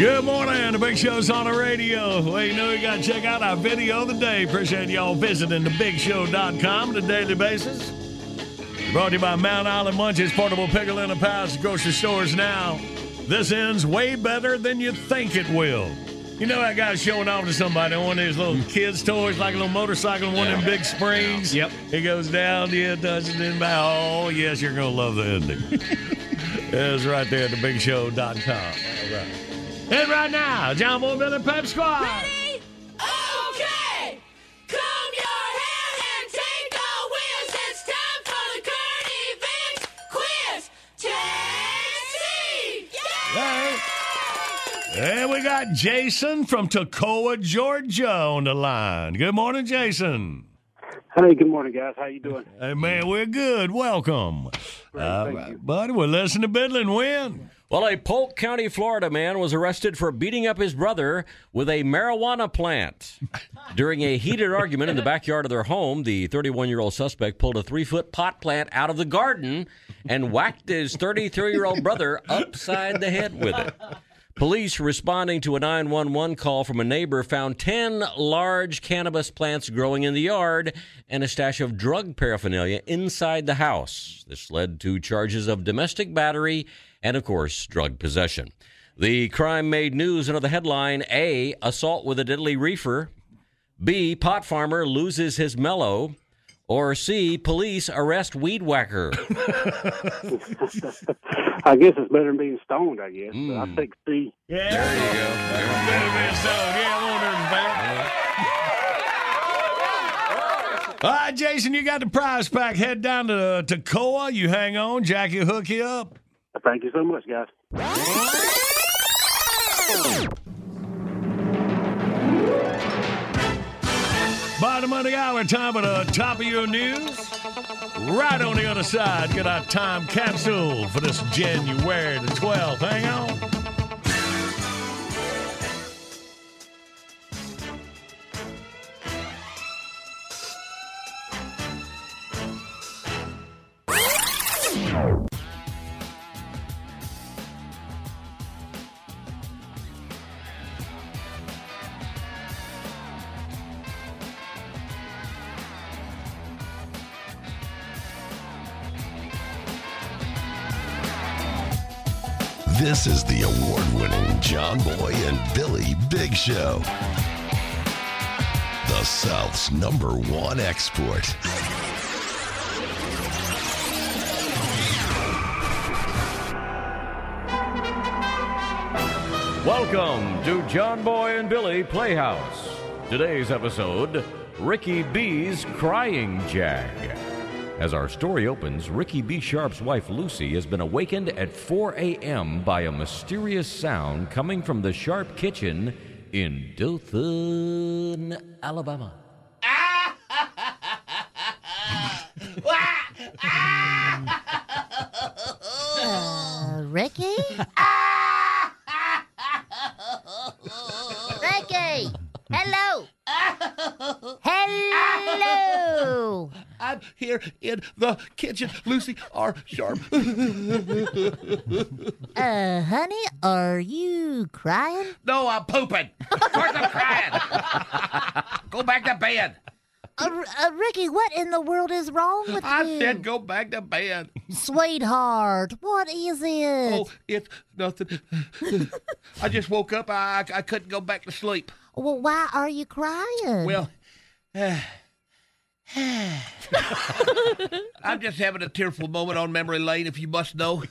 Good morning. The Big Show's on the radio. Well, you know you got to check out our video of the day. Appreciate y'all visiting thebigshow.com on a daily basis. Brought to you by Mount Olive Munchies, Portable Pickle in a Pouch, grocery stores now. This ends way better than you think it will. You know that guy showing off to somebody on one of these little hmm. kids' toys, like a little motorcycle, one of them big springs. Yep. He goes down, yeah, touches it in back. Oh, yes, you're going to love the ending. it's right there at thebigshow.com. All right. And right now, John Boy Billy Pep Squad. Ready? Okay! Comb your hair and take the wheels. It's time for the current events quiz. Tennessee! And we got Jason from Toccoa, Georgia on the line. Good morning, Jason. Hey, good morning, guys. How you doing? Hey, man, we're good. Welcome. All right, uh, buddy, we're listening to Biddle and win. Well, a Polk County, Florida man was arrested for beating up his brother with a marijuana plant. During a heated argument in the backyard of their home, the 31 year old suspect pulled a three foot pot plant out of the garden and whacked his 33 year old brother upside the head with it. Police responding to a 911 call from a neighbor found 10 large cannabis plants growing in the yard and a stash of drug paraphernalia inside the house. This led to charges of domestic battery and, of course, drug possession. The crime made news under the headline A. Assault with a deadly reefer. B. Pot farmer loses his mellow. Or C. Police arrest weed whacker. I guess it's better than being stoned, I guess. But I hmm. think C. Yeah. There you go. Better than stoned. Yeah, I'm on there, All right, Jason, you got the prize pack. Head down to Toccoa. You hang on. Jackie hook you up. Thank you so much, guys. Bottom of the hour, time at the top of your news. Right on the other side, get our time capsule for this January the 12th. Hang on. This is the award winning John Boy and Billy Big Show. The South's number one export. Welcome to John Boy and Billy Playhouse. Today's episode Ricky B's Crying Jag. As our story opens, Ricky B. Sharp's wife Lucy has been awakened at 4 a.m. by a mysterious sound coming from the Sharp kitchen in Dothan, Alabama. Uh, Ricky? Ricky! here in the kitchen. Lucy R. Sharp. Uh, honey, are you crying? no, I'm pooping. Of course I'm crying. Go back to bed. Uh, uh, Ricky, what in the world is wrong with you? I you? said go back to bed. Sweetheart, what is it? Oh, it's nothing. I just woke up. I, I couldn't go back to sleep. Well, why are you crying? Well, I'm just having a tearful moment on memory lane, if you must know.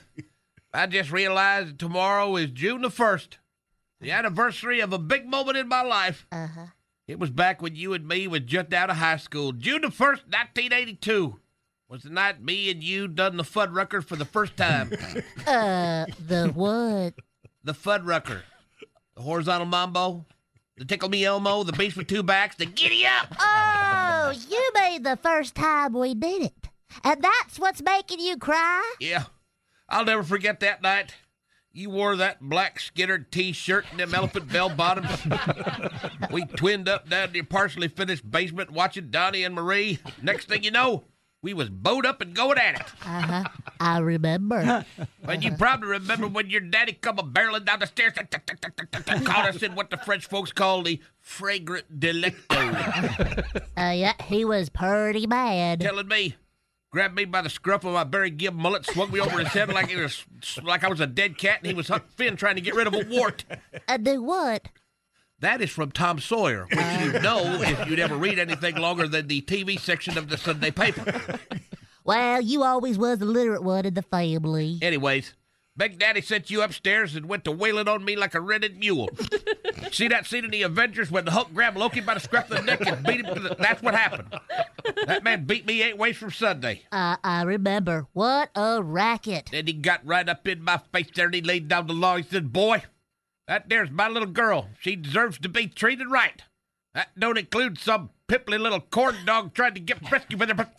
I just realized that tomorrow is June the 1st, the anniversary of a big moment in my life. Uh-huh. It was back when you and me was just out of high school. June the 1st, 1982 was the night me and you done the Fuddrucker for the first time. Uh, the what? the Fuddrucker. The horizontal mambo, the tickle me Elmo, the beast with two backs, the giddy up. Oh, you made the first time we did it. And that's what's making you cry? Yeah, I'll never forget that night. You wore that black Skynyrd T-shirt and them elephant bell bottoms. we twinned up down in your partially finished basement watching Donnie and Marie. Next thing you know, we was bowed up and going at it. Uh-huh. I remember. And you probably remember when your daddy come a barreling down the stairs and caught us in what the French folks call the fragrant delecto. Uh, yeah, he was pretty mad. telling me, grabbed me by the scruff of my Barry Gibb mullet, swung me over his head like it was like I was a dead cat, and he was Huck Finn trying to get rid of a wart. Uh, do what? That is from Tom Sawyer, which you know if you'd ever read anything longer than the TV section of the Sunday paper. Well, you always was the literate one in the family. Anyways, Big Daddy sent you upstairs and went to wailing on me like a rented mule. See that scene in the Avengers when the Hulk grabbed Loki by the scruff of the neck and beat him to the. That's what happened. That man beat me eight ways from Sunday. Uh, I remember. What a racket. Then he got right up in my face there and he laid down the law. He said, Boy, that there's my little girl. She deserves to be treated right. That don't include some pimply little corn dog trying to get frisky with her.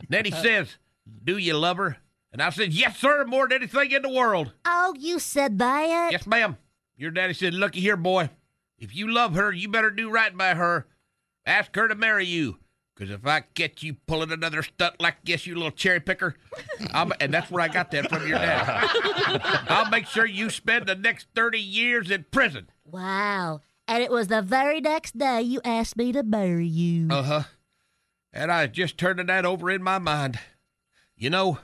then he says, Do you love her? And I said, Yes, sir, more than anything in the world. Oh, you said that? Yes, ma'am. Your daddy said, Looky here, boy. If you love her, you better do right by her. Ask her to marry you. Because if I catch you pulling another stunt like this, you little cherry picker, I'll, and that's where I got that from your dad. I'll make sure you spend the next 30 years in prison. Wow. And it was the very next day you asked me to marry you. Uh huh. And I was just turning that over in my mind. You know,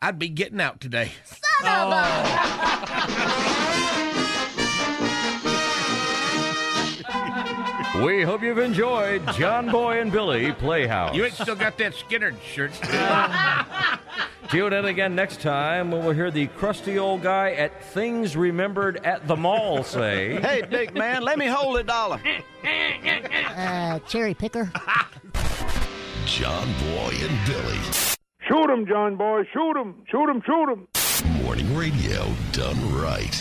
I'd be getting out today. Son of a... We hope you've enjoyed John Boy and Billy Playhouse. You ain't still got that Skynyrd shirt. Tune in again next time when we'll hear the crusty old guy at Things Remembered at the Mall say, Hey, big man, let me hold a dollar. Uh, cherry picker. John Boy and Billy. Shoot him, John boy. Shoot him. Shoot him. Shoot him. Morning radio done right.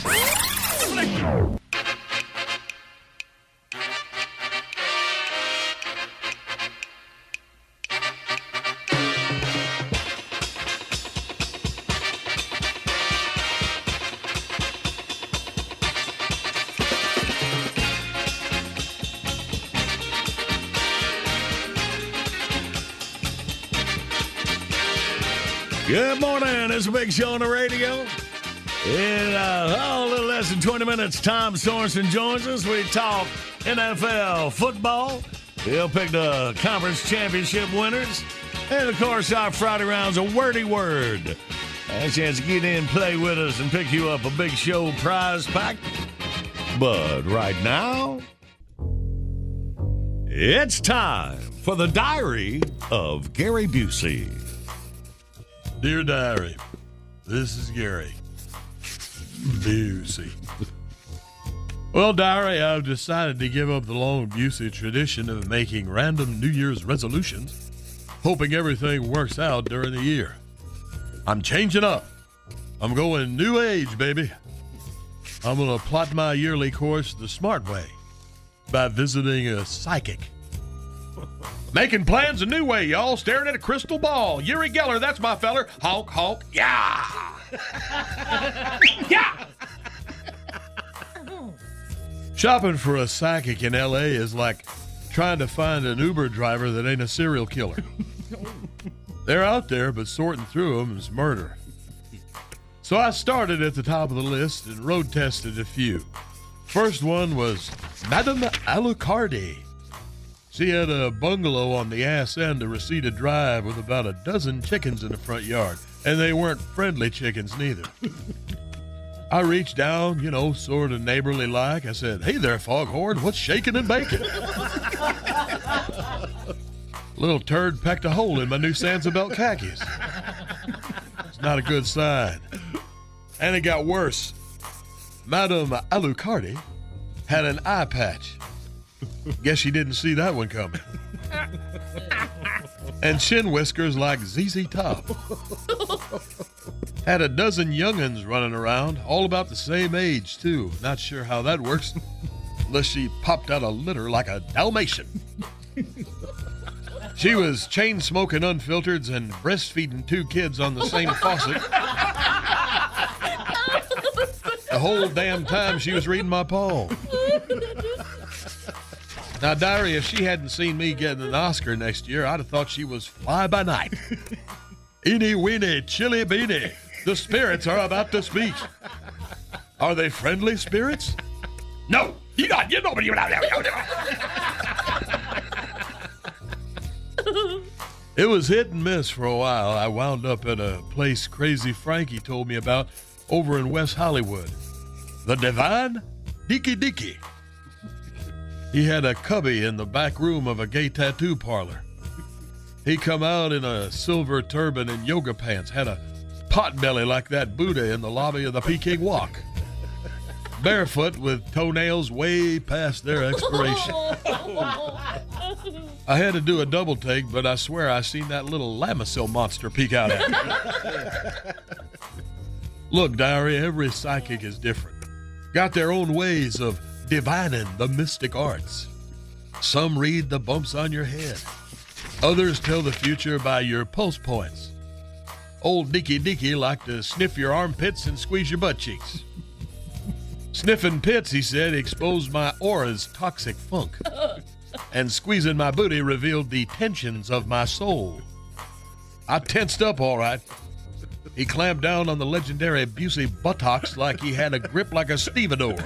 Big show on the radio. In uh, oh, a little less than 20 minutes, Tom Sorensen joins us. We talk NFL football. He'll pick the conference championship winners. And of course, our Friday round's a wordy word. A chance to get in, play with us, and pick you up a big show prize pack. But right now, it's time for the diary of Gary Busey. Dear Diary, this is Gary. Busey. Well, Diary, I've decided to give up the long Busey tradition of making random New Year's resolutions hoping everything works out during the year. I'm changing up. I'm going new age, baby. I'm going to plot my yearly course the smart way by visiting a psychic. Making plans a new way, y'all. Staring at a crystal ball. Uri Geller, that's my feller. Honk, honk. Yeah. yeah. Shopping for a psychic in LA is like trying to find an Uber driver that ain't a serial killer. They're out there, but sorting through them is murder. So I started at the top of the list and road tested a few. First one was Madame Alucardi. She had a bungalow on the ass end of Reseda Drive with about a dozen chickens in the front yard, and they weren't friendly chickens neither. I reached down, you know, sort of neighborly like. I said, Hey there, foghorn, what's shaking and baking? Little turd pecked a hole in my new Sansabelt khakis. It's not a good sign. And it got worse. Madame Alucardi had an eye patch. Guess she didn't see that one coming. and chin whiskers like ZZ Top. Had a dozen young'uns running around, all about the same age, too. Not sure how that works, unless she popped out a litter like a Dalmatian. She was chain smoking unfiltered and breastfeeding two kids on the same faucet. The whole damn time she was reading my palm. Now, Diary, if she hadn't seen me getting an Oscar next year, I'd have thought she was fly by night. Eeny weeny, chilly beanie. The spirits are about to speak. Are they friendly spirits? No. You not. You know. It was hit and miss for a while. I wound up at a place Crazy Frankie told me about over in West Hollywood. The Divine Dicky Dicky. He had a cubby in the back room of a gay tattoo parlor. He come out in a silver turban and yoga pants, had a pot belly like that Buddha in the lobby of the Peking Walk. Barefoot with toenails way past their expiration. I had to do a double take, but I swear I seen that little Lamisil monster peek out at me. Look, Diary, every psychic is different. Got their own ways of divining the mystic arts. Some read the bumps on your head. Others tell the future by your pulse points. Old Dicky Dicky liked to sniff your armpits and squeeze your butt cheeks. Sniffing pits, he said, exposed my aura's toxic funk. And squeezing my booty revealed the tensions of my soul. I tensed up all right. He clamped down on the legendary Busey buttocks like he had a grip like a stevedore.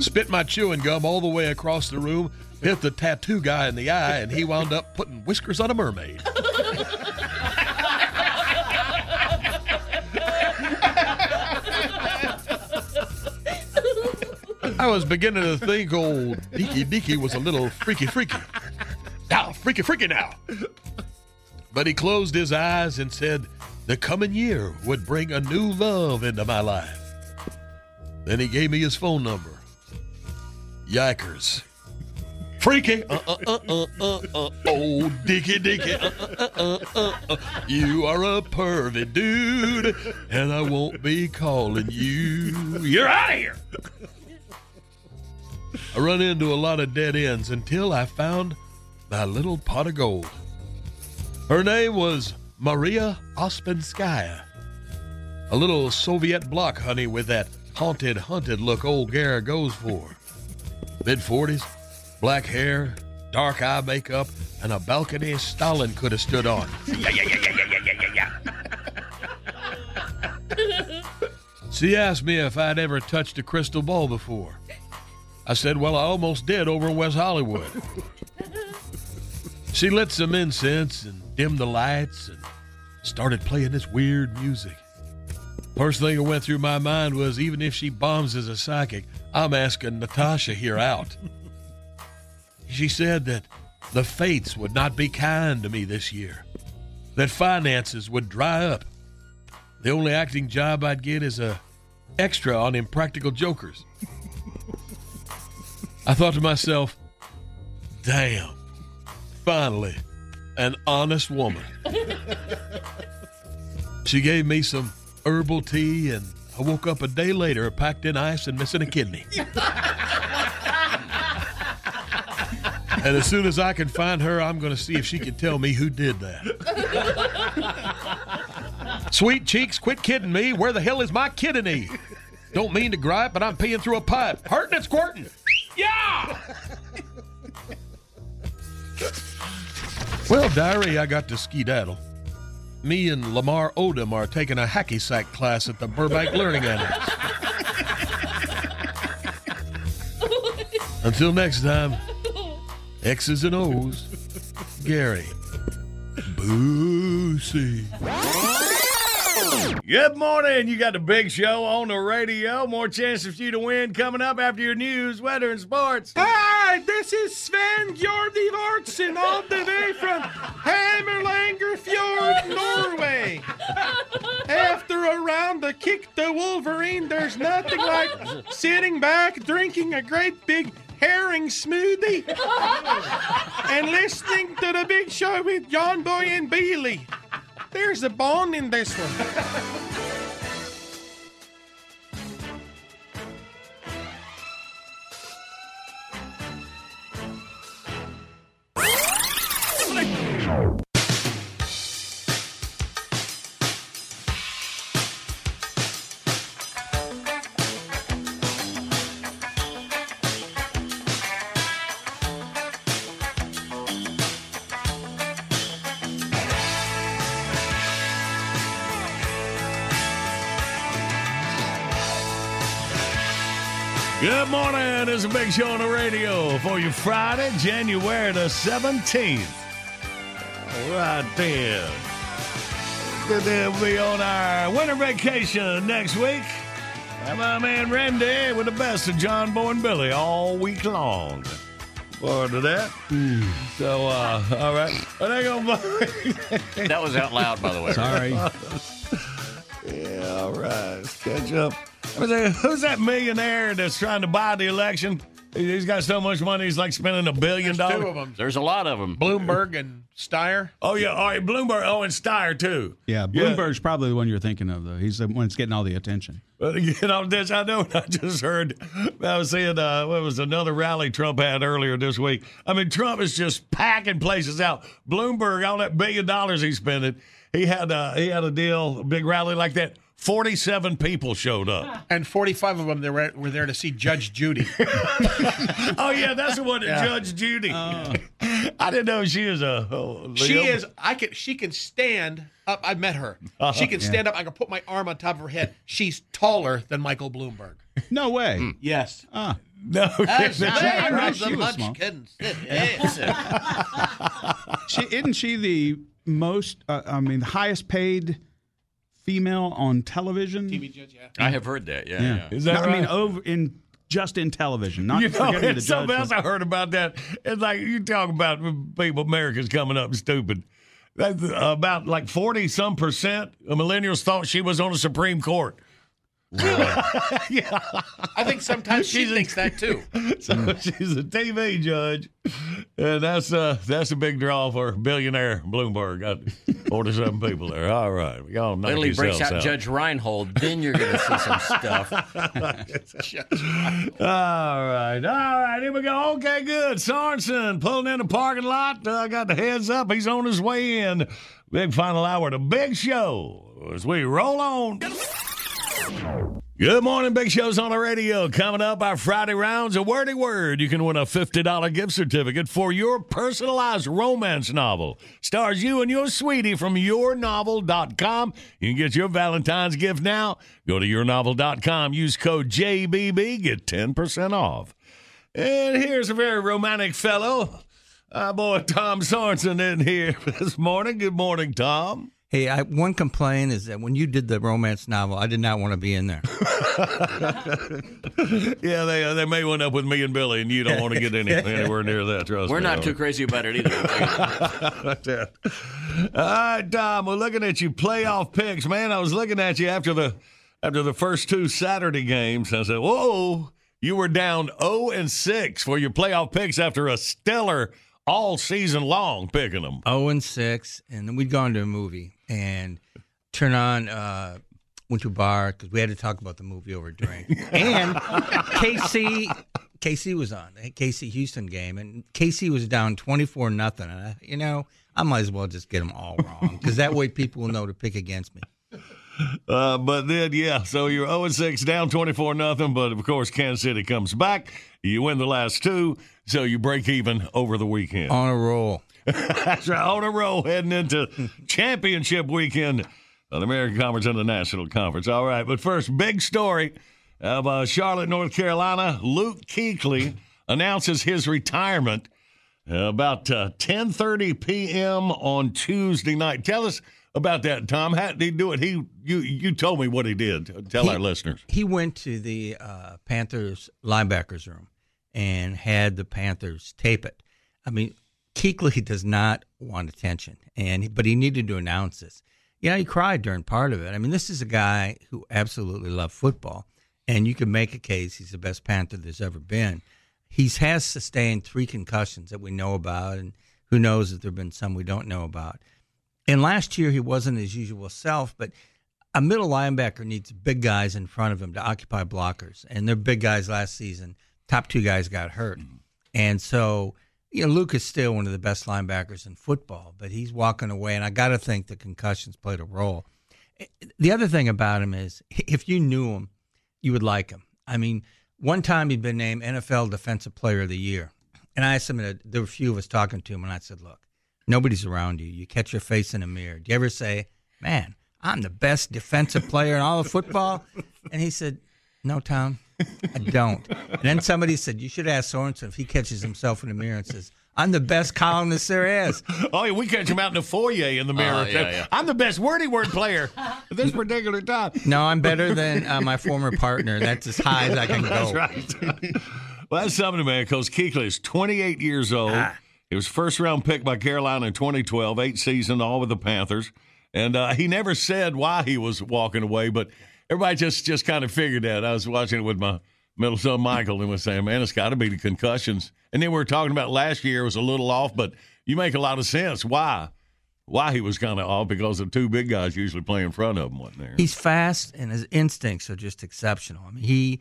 Spit my chewing gum all the way across the room, hit the tattoo guy in the eye, and he wound up putting whiskers on a mermaid. I was beginning to think old Deaky Deaky was a little freaky freaky. Now, freaky freaky now. But he closed his eyes and said the coming year would bring a new love into my life. Then he gave me his phone number. Yikers. Freaky. Uh, uh, uh, uh, uh, uh. Oh, Dicky Dicky. Uh, uh, uh, uh, uh. You are a pervy dude, and I won't be calling you. You're out of here. I run into a lot of dead ends until I found my little pot of gold. Her name was Maria Ouspenskaya. A little Soviet bloc honey with that haunted, hunted look old Gare goes for. Mid 40s, black hair, dark eye makeup, and a balcony Stalin could have stood on. Yeah, yeah, yeah, yeah, yeah, yeah, yeah, yeah. She asked me if I'd ever touched a crystal ball before. I said, Well, I almost did over in West Hollywood. she lit some incense and dimmed the lights and started playing this weird music. First thing that went through my mind was even if she bombs as a psychic, I'm asking Natasha here out. She said that the fates would not be kind to me this year, that finances would dry up. The only acting job I'd get is a extra on Impractical Jokers. I thought to myself, damn, finally, an honest woman. She gave me some herbal tea, and I woke up a day later packed in ice and missing a kidney. and as soon as I can find her, I'm going to see if she can tell me who did that. Sweet cheeks, quit kidding me. Where the hell is my kidney? Don't mean to gripe, but I'm peeing through a pipe. Hurting and squirting. Yeah! Well, diary, I got to skedaddle. Me and Lamar Odom are taking a hacky sack class at the Burbank Learning Annex. Until next time, X's and O's, Gary. Busey. Good morning. You got the big show on the radio. More chances for you to win coming up after your news, weather, and sports. Hi, this is Sven Jordi Vartsen all the way from Hammerlanger Fjord, Norway. After a round of Kick the Wolverine, there's nothing like sitting back drinking a great big herring smoothie and listening to the big show with John Boy and Bailey. There's a bone in this one. Good morning. It's a big show on the radio for you Friday, January the 17th. All right then. Good to be on our winter vacation next week. And my man Randy with the best of John Boy and Billy all week long. Forward to that. So, uh, all right. Well, they gonna That was out loud, by the way. Sorry. yeah, all right. Let's catch up. I was like, Who's that millionaire that's trying to buy the election? He's got so much money, he's like spending a billion There's dollars. two of them. There's a lot of them. Bloomberg and Steyer. Oh yeah, all right, Bloomberg. Oh, and Steyer too. Yeah, Bloomberg's probably the one you're thinking of, though. He's the one that's getting all the attention. But you know this, I know. I just heard. I was seeing uh, what was another rally Trump had earlier this week. I mean, Trump is just packing places out. Bloomberg, all that billion dollars he's spending, he had uh, he had a deal, a big rally like that. Forty-seven people showed up. And 45 of them they were, were there to see Judge Judy. oh yeah, that's the one Yeah. Judge Judy. I didn't know she was a. oh, She is. I can. She can stand up. I met her. Uh-huh. She can Yeah. stand up. I can put my arm on top of her head. She's taller than Michael Bloomberg. No way. Yes. Ah. No. As I knew she was small. She isn't she the most? Uh, I mean, the highest paid female on television. TV judge, yeah. I have heard that. Yeah. yeah. Is that No, I mean, over in just in television, not you know, forgetting the it's something judge. else I heard about that. It's like you talk about people, Americans coming up stupid. That's about like forty some percent of millennials thought she was on the Supreme Court. yeah, I think sometimes she thinks that too. so she's a TV judge, and that's uh that's a big draw for billionaire Bloomberg. Got forty-seven people there. All right, we all knock Wait till he breaks yourselves out Judge Reinhold, then you're going to see some stuff. All right, all right, here we go. Okay, good. Sorensen pulling in the parking lot. Uh, got the heads up. He's on his way in. Big final hour, the big show as we roll on. Good morning, Big Show's on the radio. Coming up, our Friday rounds, a wordy word. You can win a $50 gift certificate for your personalized romance novel. Stars you and your sweetie from yournovel.com. You can get your Valentine's gift now. Go to yournovel.com, use code JBB, get 10% off. And here's a very romantic fellow. Our boy Tom Sorensen in here this morning. Good morning, Tom. Hey, I, one complaint is that when you did the romance novel, I did not want to be in there. yeah, they uh, they may wind up with me and Billy, and you don't want to get any, anywhere near that. Trust We're me. not too crazy about it either. All right, Tom. We're looking at you playoff picks, man. I was looking at you after the after the first two Saturday games. I said, "Whoa, you were down zero and six for your playoff picks after a stellar all season long picking them. Oh and six, and then we'd gone to a movie and turn on. Uh, went to a bar because we had to talk about the movie over a drink. and KC, KC was on the KC Houston game, and KC was down twenty four nothing. And I, you know, I might as well just get them all wrong because that way people will know to pick against me. Uh, but then, yeah, so you're 0 6, down 24 nothing. But of course, Kansas City comes back. You win the last two, so you break even over the weekend. On a roll. That's right, on a roll heading into championship weekend of the American Conference and the National Conference. All right, but first, big story of uh, Charlotte, North Carolina. Luke Kuechly announces his retirement about uh, 10:30 p.m. on Tuesday night. Tell us about that, Tom. How did he do it? He you you told me what he did. Tell He- our listeners. He went to the uh, Panthers linebackers room and had the Panthers tape it. I mean, Kuechly does not want attention, and but he needed to announce this. You know, he cried during part of it. I mean, this is a guy who absolutely loved football, and you can make a case he's the best Panther there's ever been. He's has sustained three concussions that we know about, and who knows if there have been some we don't know about. And last year he wasn't his usual self, but a middle linebacker needs big guys in front of him to occupy blockers. And they're big guys last season. Top two guys got hurt. Mm-hmm. And so, you know, Luke is still one of the best linebackers in football, but he's walking away. And I got to think the concussions played a role. Eh, the other thing about him is if you knew him, you would like him. I mean, one time he'd been named NFL Defensive Player of the Year. And I asked him, there were a few of us talking to him, and I said, Look, nobody's around you. You catch your face in a mirror. Do you ever say, Man, I'm the best defensive player in all of football? And he said, No, Tom, I don't. And then somebody said, You should ask Sorensen if he catches himself in the mirror and says, I'm the best columnist there is. Oh, yeah, we catch him out in the foyer in the mirror. Oh, yeah, yeah. I'm the best wordy word player at this particular time. No, I'm better than uh, my former partner. That's as high as I can go. That's right. well, that's something, to man, because Kuechly is 28 years old. Ah. He was first round pick by Carolina in 2012, eight seasons, all with the Panthers. And uh, he never said why he was walking away, but everybody just, just kind of figured that. I was watching it with my middle son, Michael, and was saying, man, it's got to be the concussions. And then we were talking about last year was a little off, but you make a lot of sense. Why? Why he was kind of off because the two big guys usually play in front of him, wasn't there? He's fast and his instincts are just exceptional. I mean, he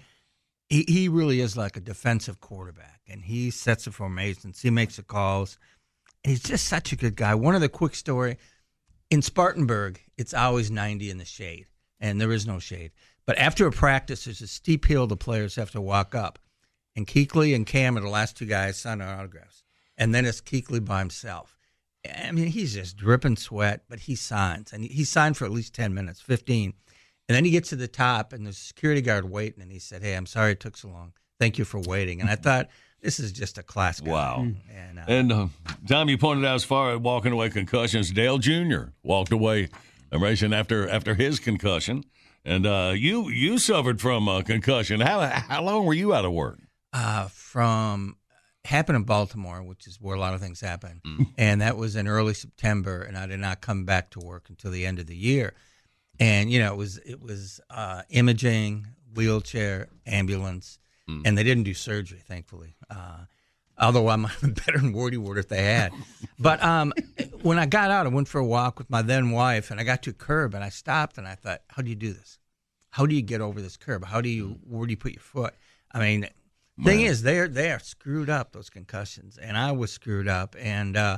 he, he really is like a defensive quarterback, and he sets the formations. He makes the calls. He's just such a good guy. One of the quick story in Spartanburg, it's always 90 in the shade, and there is no shade. But after a practice, there's a steep hill the players have to walk up. And Kuechly and Cam are the last two guys signing autographs. And then it's Kuechly by himself. I mean, he's just dripping sweat, but he signs. And he signed for at least 10 minutes, 15. And then he gets to the top, and there's a security guard waiting. And he said, Hey, I'm sorry it took so long. Thank you for waiting. And I thought, this is just a class guy. Wow. And, uh, And uh, Tom, you pointed out as far as walking away concussions. Dale Jr. walked away a racing after after his concussion, and uh, you you suffered from a concussion. How how long were you out of work? uh, from happened in Baltimore, which is where a lot of things happen, and that was in early September, and I did not come back to work until the end of the year. And you know, it was it was uh, imaging, wheelchair, ambulance, and they didn't do surgery, thankfully. Uh, although I might have been better than Wardy Ward if they had. But um, when I got out, I went for a walk with my then wife, and I got to a curb, and I stopped, and I thought, how do you do this? How do you get over this curb? How do you where do you put your foot? I mean, thing is, they're they are screwed up those concussions, and I was screwed up, and uh,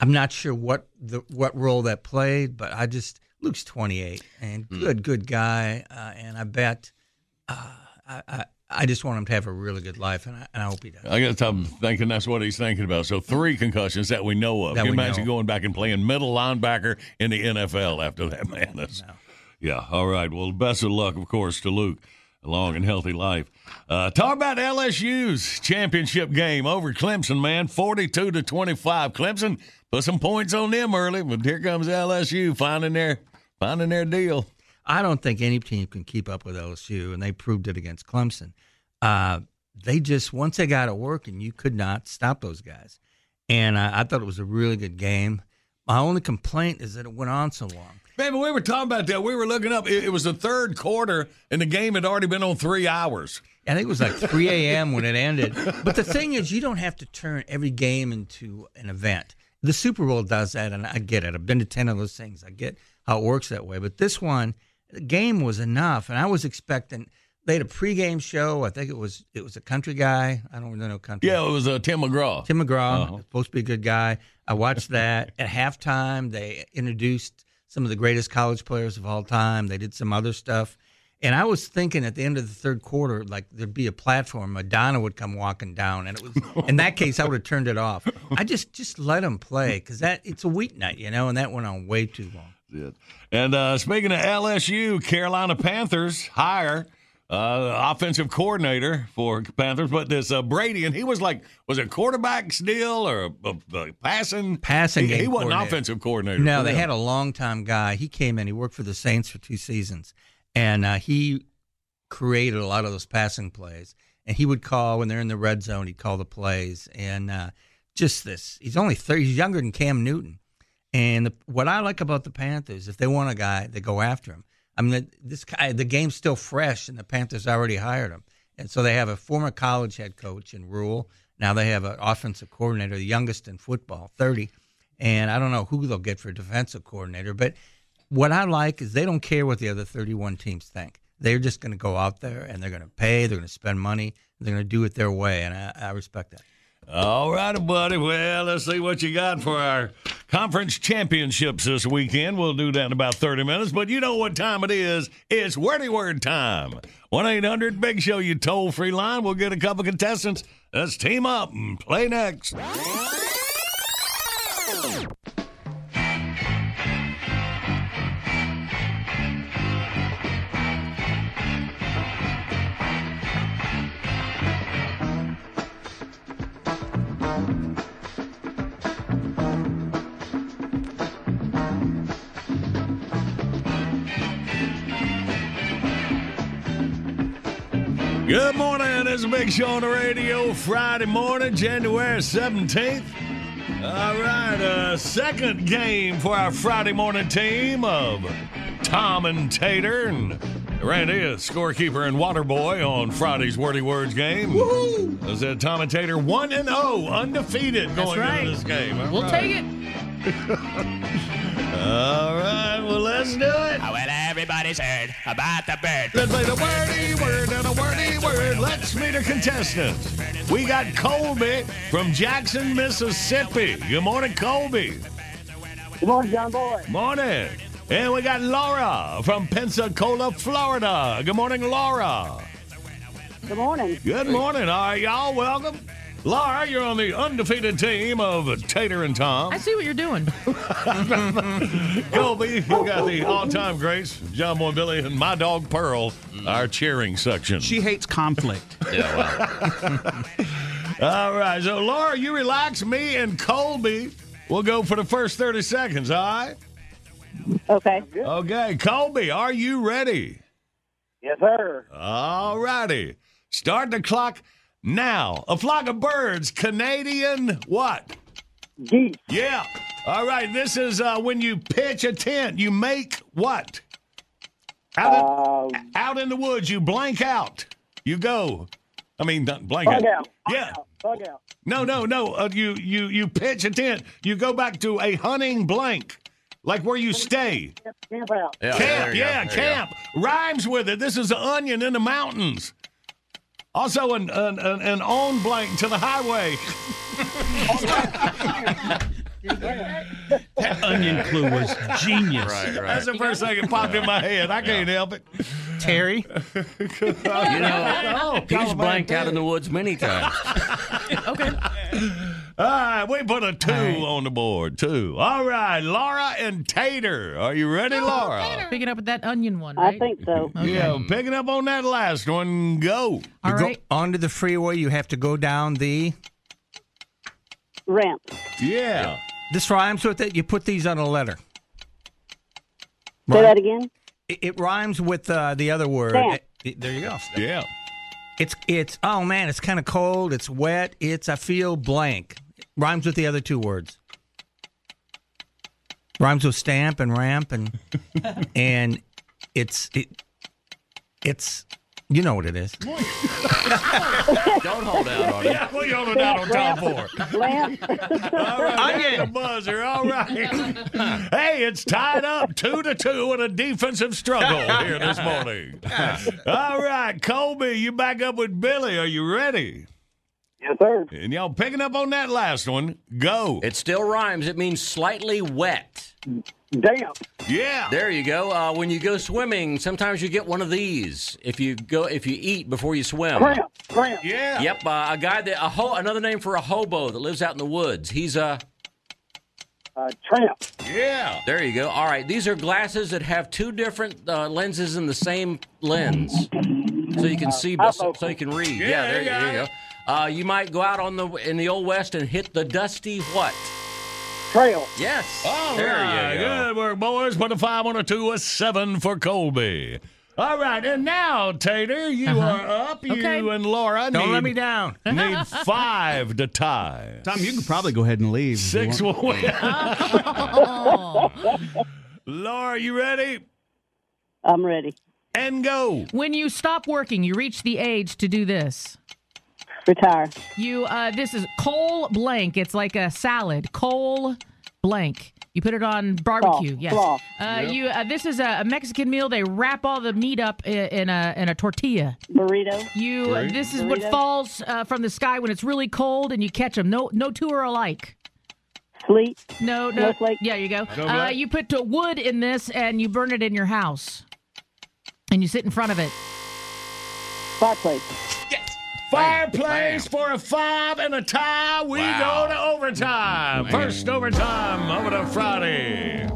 I'm not sure what the what role that played, but I just Luke's 28 and good good guy, uh, and I bet uh, I, I I just want him to have a really good life, and I, and I hope he does. I guess I'm thinking that's what he's thinking about. So three concussions that we know of. That Can you imagine know. going back and playing middle linebacker in the NFL after that, man? That's, Yeah. All right. Well, best of luck, of course, to Luke. A long and healthy life. Uh, talk about LSU's championship game over Clemson, man. 42 to 25. Clemson put some points on them early, but here comes LSU finding their finding their deal. I don't think any team can keep up with LSU, and they proved it against Clemson. Uh, they just once they got it working, you could not stop those guys. And uh, I thought it was a really good game. My only complaint is that it went on so long. Man, we were talking about that. We were looking up. It, it was the third quarter, and the game had already been on three hours. I think it was like 3 a.m. when it ended. But the thing is, you don't have to turn every game into an event. The Super Bowl does that, and I get it. I've been to 10 of those things. I get how it works that way. But this one, the game was enough, and I was expecting. They had a pregame show. I think it was it was a country guy. I don't really know country. Yeah, it was uh, Tim McGraw. Tim McGraw, Uh-huh. supposed to be a good guy. I watched that. At halftime, they introduced some of the greatest college players of all time. They did some other stuff. And I was thinking at the end of the third quarter, like there'd be a platform, Madonna would come walking down, and it was in that case I would have turned it off. I just just let them play because that it's a weeknight, you know, and that went on way too long. It. And uh, speaking of LSU, Carolina Panthers hire uh, offensive coordinator for Panthers, but this uh, Brady, and he was like, was it quarterback deal or a, a, a passing? Passing He, game he wasn't offensive coordinator. No, they them. had a long time guy. He came in. He worked for the Saints for two seasons, and uh, he created a lot of those passing plays. And he would call when they're in the red zone. He'd call the plays, and uh, just this. He's only thirty. He's younger than Cam Newton. And the, what I like about the Panthers, if they want a guy, they go after him. I mean, this guy, the game's still fresh, and the Panthers already hired him. And so they have a former college head coach in Rhule. Now they have an offensive coordinator, the youngest in football, 30. And I don't know who they'll get for defensive coordinator. But what I like is they don't care what the other 31 teams think. They're just going to go out there and they're going to pay, they're going to spend money, they're going to do it their way. And I, I respect that. All righty, buddy. Well, let's see what you got for our conference championships this weekend. We'll do that in about 30 minutes, but you know what time it is. It's wordy word time. 1 800 Big Show, you toll free line. We'll get a couple contestants. Let's team up and play next. Good morning. It's a big show on the radio. Friday morning, January 17th. All right, uh, second game for our Friday morning team of Tom and Tater and Randy, a scorekeeper and water boy on Friday's Wordy Words game. Woohoo! Is that Tom and Tater 1 and 0, undefeated going right. into this game. All We'll right. take it. All right, well, let's do it. well, everybody's heard about the bird. Let's play the wordy word and a wordy word. Let's meet our contestants. We got Colby from Jackson, Mississippi. Good morning, Colby. Good morning, John Boy. Morning. And we got Laura from Pensacola, Florida. Good morning, Laura. Good morning. Good morning. All right, y'all, welcome. Laura, you're on the undefeated team of Tater and Tom. I see what you're doing. Colby, you got the all-time greats, John Boy Billy, and my dog Pearl, our cheering section. She hates conflict. Yeah, well. all right, so Laura, you relax. Me and Colby will go for the first 30 seconds, all right? Okay. Okay, Colby, are you ready? Yes, sir. All righty. Start the clock now. A flock of birds, Canadian what? Geese. Yeah. All right, this is uh, when you pitch a tent, you make what? Out, in, out in the woods, you blank out. You go. I mean, not blank Bug out. Yeah. Bug out. No, no, no. Uh, you you you pitch a tent. You go back to a hunting blank, like where you stay. Camp out. camp, yeah, camp. Rhymes with it. This is an onion in the mountains. Also, an an, an, an on blank to the highway. That onion clue was genius. That's the first thing that popped in my head. I can't help it. Terry. You know, Oh, he's blanked out in the woods many times. okay. All right, we put a two on the board. Two. All right, Laura and Tater. Are you ready, Laura? Picking up with that onion one, I think so. Yeah, picking up on that last one. Go. All You go onto the freeway, you have to go down the. Ramp. Yeah. This rhymes with it. You put these on a letter. Say that again. It, it rhymes with uh, the other word. Stamp. It- it- there you go. Yeah. It's it's oh man, it's kind of cold. It's wet. It's I feel blank. rhymes with the other two words. Rhymes with stamp and ramp and and it's it it's You know what it is. Don't hold out on it. Yeah, what you holding out on Tom for? All right, there's the buzzer. All right. hey, it's tied up two to two in a defensive struggle here this morning. All right, Colby, you back up with Billy. Are you ready? Yes, sir. And y'all picking up on that last one? Go. It still rhymes. It means slightly wet. Damp. Yeah. There you go. Uh, when you go swimming, sometimes you get one of these. If you go, if you eat before you swim. Cramp. Cramp. Yeah. Yep. Uh, a guy that a ho- another name for a hobo that lives out in the woods. He's a. Uh, tramp. Yeah. There you go. All right. These are glasses that have two different uh, lenses in the same lens, so you can see, so, so you can read. Yeah, Yeah. there, you there you go. Uh, you might go out on the in the old west and hit the dusty what? Trail. Yes. All there right. you go. Good work, boys. Put a five on a two, a seven for Colby. All right, and now, Tater, you are up. You Okay. and Laura Don't need, let me down. need five to tie. Tom, you can probably go ahead and leave. if Six want. will win. Laura, you ready? I'm ready. And go. When you stop working, you reach the age to do this. Retire. You uh this is coal blank. It's like a salad. Coal blank. You put it on barbecue. Slaw. Yes. Slaw. Uh, you uh, this is a, a Mexican meal. They wrap all the meat up in, in a in a tortilla. Burrito. You Great. this is what falls uh, from the sky when it's really cold and you catch them. No no two are alike. Sleep. No no. Snowflake. Yeah, you go. Go Uh, you put uh, wood in this and you burn it in your house. And you sit in front of it. Fireplace. Fireplace for a five and a tie. We Wow. go to overtime. First overtime over to Friday.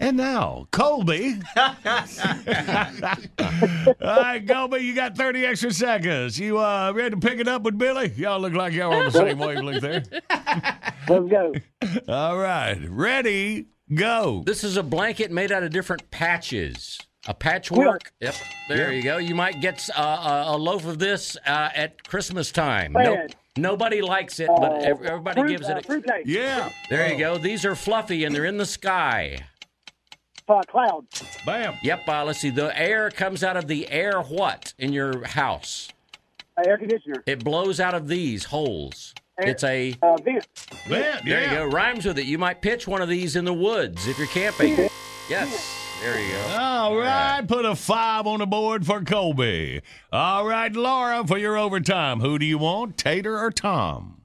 And now, Colby. All right, Colby, you got 30 extra seconds. You uh, ready to pick it up with Billy? Y'all look like y'all on the same wavelength there. Let's go. All right, ready, go. This is a blanket made out of different patches. A patchwork. Yep. There you go. You might get uh, a, a loaf of this uh, at Christmas time. Bread. nobody likes it, but ev- everybody Fruit, gives uh, it. A, fruit cake. Yeah. there you go. These are fluffy and they're in the sky. Uh, cloud. Bam. Yep. Uh, let's see. The air comes out of the air. What in your house? Uh, air conditioner. It blows out of these holes. Air- It's a. Uh, vent. Man, There yeah. you go. Rhymes with it. You might pitch one of these in the woods if you're camping. Yes. There you go. All right, put a five on the board for Colby. All right, Laura, for your overtime. Who do you want, Tater or Tom?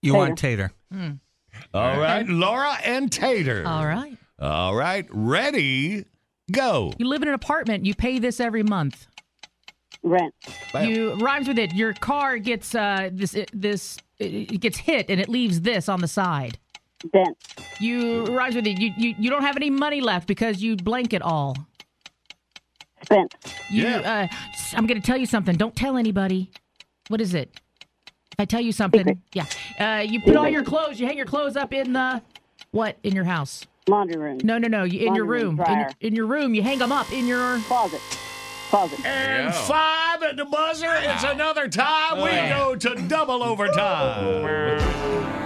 You want tater. All right, Laura and Tater. All right. All right, ready, go. You live in an apartment. You pay this every month. Rent. Bam. You rhymes with it. Your car gets uh this this it gets hit and it leaves this on the side. Dent. You rhymes with it. You you, you don't have any money left because you blank it all. Spent. You Yeah. uh s- I'm going to tell you something. Don't tell anybody. What is it? If I tell you something, yeah. Uh you put all your clothes, you hang your clothes up in the what in your house? Laundry room. No, no, no. You, in your room, room. In in your room, you hang them up in your Closet. Closet. And Yeah. five at the buzzer. It's another tie. We go to double overtime.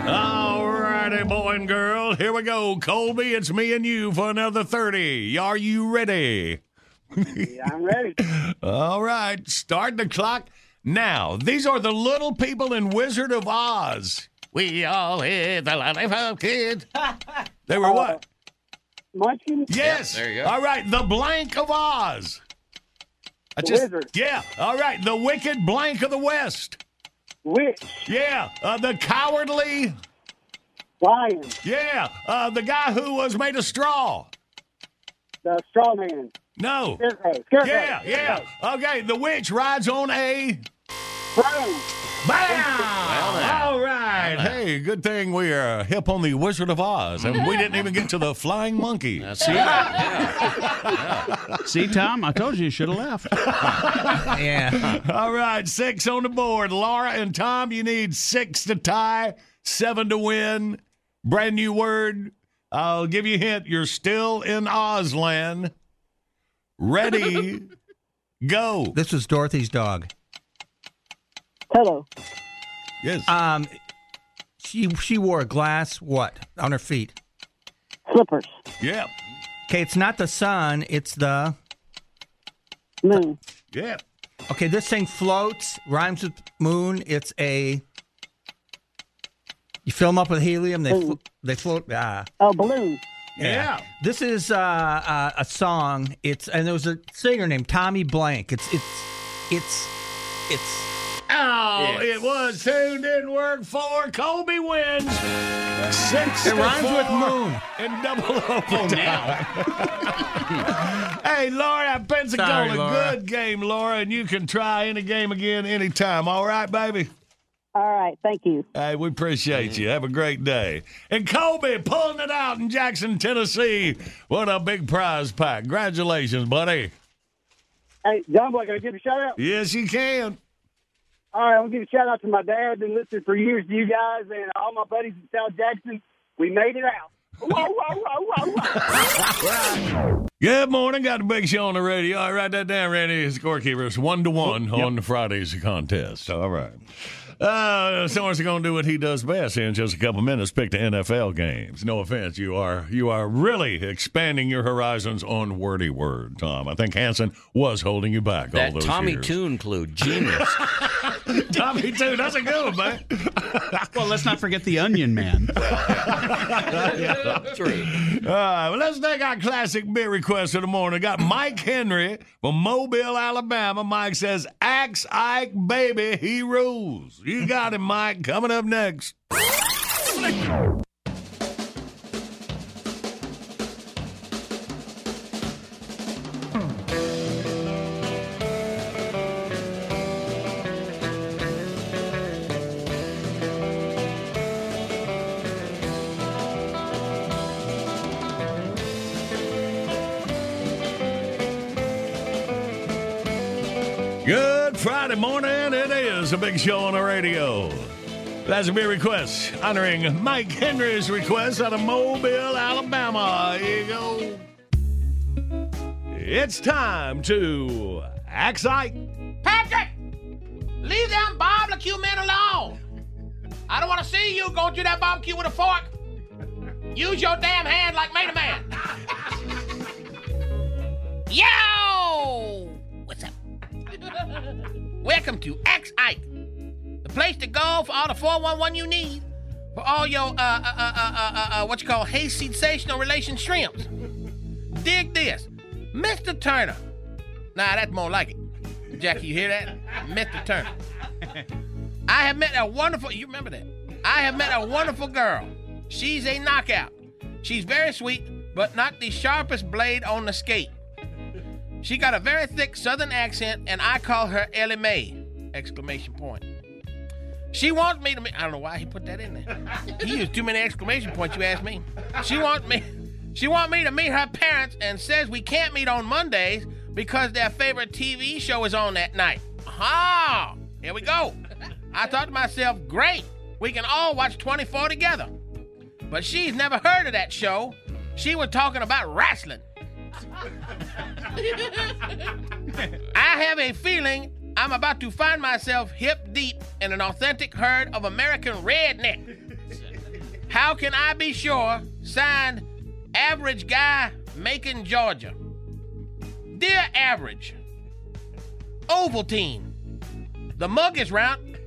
All righty, boy and girl. Here we go. Colby, it's me and you for another 30. Are you ready? Yeah, I'm ready. All right, start the clock now. These are the little people in Wizard of Oz. We all hear the lollipop kid. They were uh, what? Munchkin. Yes. there you go. All right, the blank of Oz. I The just yeah. All right, the wicked blank of the West. Witch. Yeah, uh, the cowardly. Lion. Yeah, uh, the guy who was made of straw. The straw man. No. Scarecrow. Scarecrow. Yeah, yeah. Okay, the witch rides on a. Broom. Bam! All right. Hey, good thing we are hip on the Wizard of Oz, and we didn't even get to the flying monkey. See? Yeah. See, Tom, I told you you should have left. Yeah. All right, six on the board. Laura and Tom, you need six to tie, seven to win. Brand new word. I'll give you a hint. You're still in Ozland. Ready, go. This was Dorothy's dog. Pillow. Yes. Um, she she wore a glass what on her feet? Slippers. Yeah. Okay, it's not the sun. It's the Moon. Yeah. Okay, this thing floats, rhymes with moon. It's a. You fill them up with helium. They flo- they float. Ah. Oh, balloon. Yeah. This is uh, uh, a song. It's and there was a singer named Tommy Blank. It's it's it's it's. Oh, it was two, didn't work. for Kobe wins. Six. It to rhymes with moon. And double overtime. Oh, hey, Laura, at Pensacola, Sorry, Laura. good game, Laura, and you can try any game again anytime. All right, baby? All right, thank you. Hey, we appreciate you. Have a great day. And Kobe pulling it out in Jackson, Tennessee. What a big prize pack. Congratulations, buddy. Hey, John Boy, can I give you a shout out? Yes, you can. All right, I'll give a shout out to my dad. Been listening for years to you guys and all my buddies in South Jackson. We made it out. Whoa, whoa, whoa, whoa, whoa. Good morning. Got the big show on the radio. All right, write that down, Randy. Scorekeeper. It's one to one on the Friday's contest. All right. Uh, someone's going to do what he does best in just a couple minutes. Pick the NFL games. No offense, you are you are really expanding your horizons on wordy word, Tom. I think Hanson was holding you back all That those Tommy years. Tune clue, genius. Tommy Tune, that's a good one, man. well, let's not forget the Onion Man. yeah, True. All right, well, let's take our classic beer request of the morning. Got Mike Henry from Mobile, Alabama. Mike says, Axe Ike, baby, he rules. You got him, Mike. Coming up next. Good Friday morning. It is a big show on the radio. That's a request honoring Mike Henry's request out of Mobile, Alabama. Here you go. It's time to Axe Ike. Patrick, leave them barbecue men alone. I don't want to see you go through that barbecue with a fork. Use your damn hand like Made a Man. Yo! Welcome to Axe Ike, the place to go for all the 411 you need, for all your, uh, uh, uh, uh, uh, uh, what you call haste sensational relation shrimps. Dig this. Mr. Turner. Nah, that's more like it. Jackie, you hear that? Mr. Turner. I have met a wonderful, you remember that? I have met a wonderful girl. She's a knockout. She's very sweet, but not the sharpest blade on the skate. She got a very thick southern accent, and I call her Ellie Mae! Exclamation point. She wants me to meet. I don't know why he put that in there. He used too many exclamation points. You ask me. She wants me. She want me to meet her parents, and says we can't meet on Mondays because their favorite TV show is on that night. Ah, here we go. I thought to myself, great, we can all watch 24 together. But she's never heard of that show. She was talking about wrestling. I have a feeling I'm about to find myself hip deep in an authentic herd of American redneck. How can I be sure? Signed, Average Guy, Macon, Georgia. Dear Average, Ovaltine, the mug is round.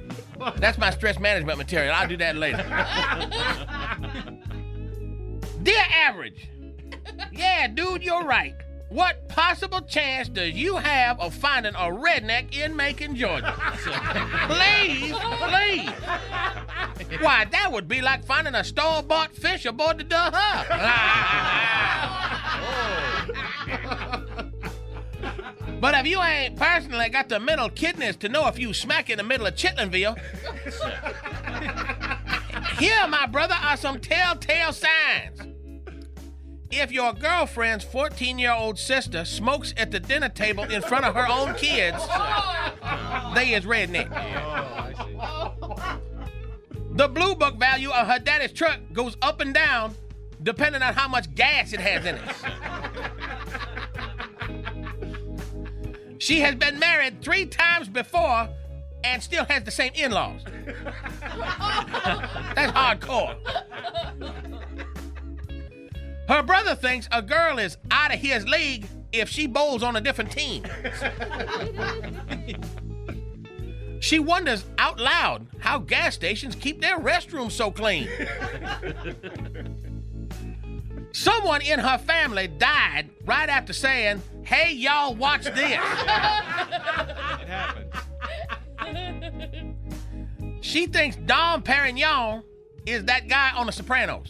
That's my stress management material. I'll do that later. Dear Average, yeah, dude, you're right. What possible chance does you have of finding a redneck in Macon, Georgia? please, please. Why, that would be like finding a store-bought fish aboard the Duh-Huh. Oh. But if you ain't personally got the mental kidneys to know if you smack in the middle of Chitlinville, here, my brother, are some telltale signs. If your girlfriend's 14 year old sister smokes at the dinner table in front of her own kids, they is redneck. The blue book value of her daddy's truck goes up and down depending on how much gas it has in it. She has been married three times before and still has the same in laws. That's hardcore. Her brother thinks a girl is out of his league if she bowls on a different team. she wonders out loud how gas stations keep their restrooms so clean. Someone in her family died right after saying, Hey, y'all, watch this. It happens. She thinks Dom Perignon is that guy on The Sopranos.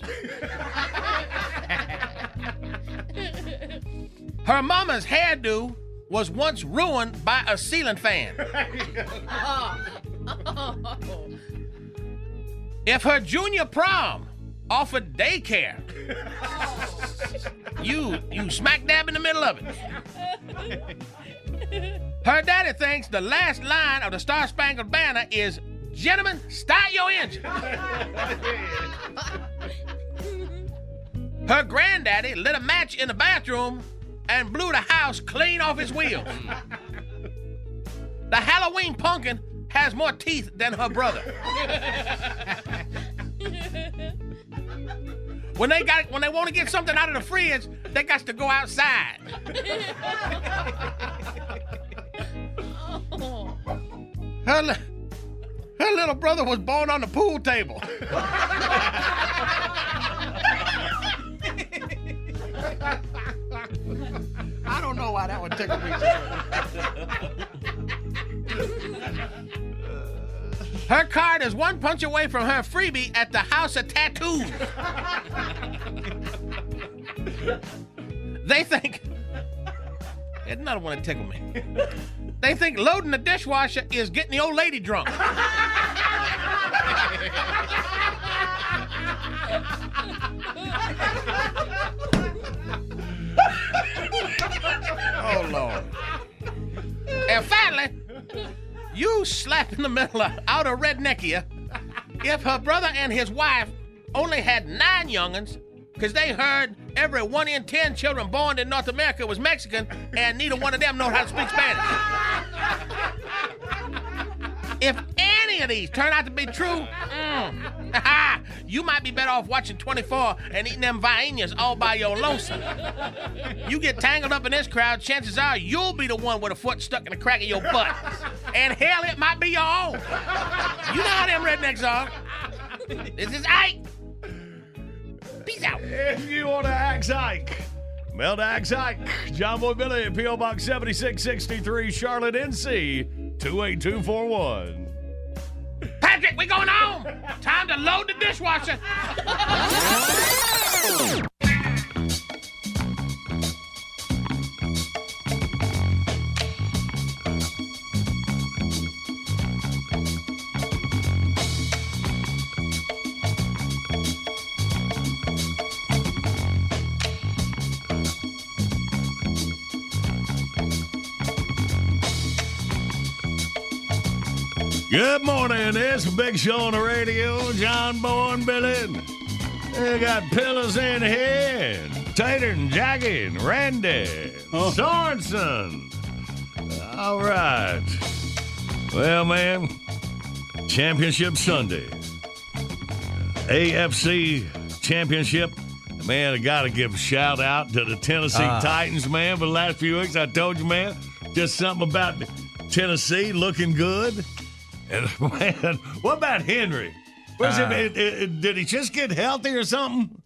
Her mama's hairdo was once ruined by a ceiling fan. If her junior prom offered daycare, you you smack dab in the middle of it. Her daddy thinks the last line of the Star Spangled Banner is Gentlemen, start your engine. Her granddaddy lit a match in the bathroom and blew the house clean off his wheels. The Halloween pumpkin has more teeth than her brother. When they got when they want to get something out of the fridge, they got to go outside. Her, li- her little brother was born on the pool table. I don't know why that would tickle me. Her card is one punch away from her freebie at the House of Tattoos. they think. There's another one that tickle me. They think loading the dishwasher is getting the old lady drunk. oh, Lord. And finally, you slap in the middle of outer redneckia if her brother and his wife only had nine youngins because they heard every one in ten children born in North America was Mexican and neither one of them know how to speak Spanish. If any of these turn out to be true, mm, you might be better off watching 24 and eating them vainas all by your lonesome. You get tangled up in this crowd, chances are you'll be the one with a foot stuck in the crack of your butt. And hell, it might be your own. You know how them rednecks are. This is Ike. Peace out. If you want to axe Ike, mail to axe Ike, John Boy Billy, P.O. Box 7663, Charlotte, NC 28241. Patrick, we going home. Time to load the dishwasher. Good morning. It's a big show on the radio. John Boy and Billy. They got pillows in here. Tater and Jackie and Randy. Sorensen. All right. Well, man, Championship Sunday. AFC Championship. Man, I got to give a shout out to the Tennessee Ah. Titans, man. For the last few weeks, I told you, man, just something about Tennessee looking good. And man, what about Henry? Was Ah. it, it- it- did he just get healthy or something?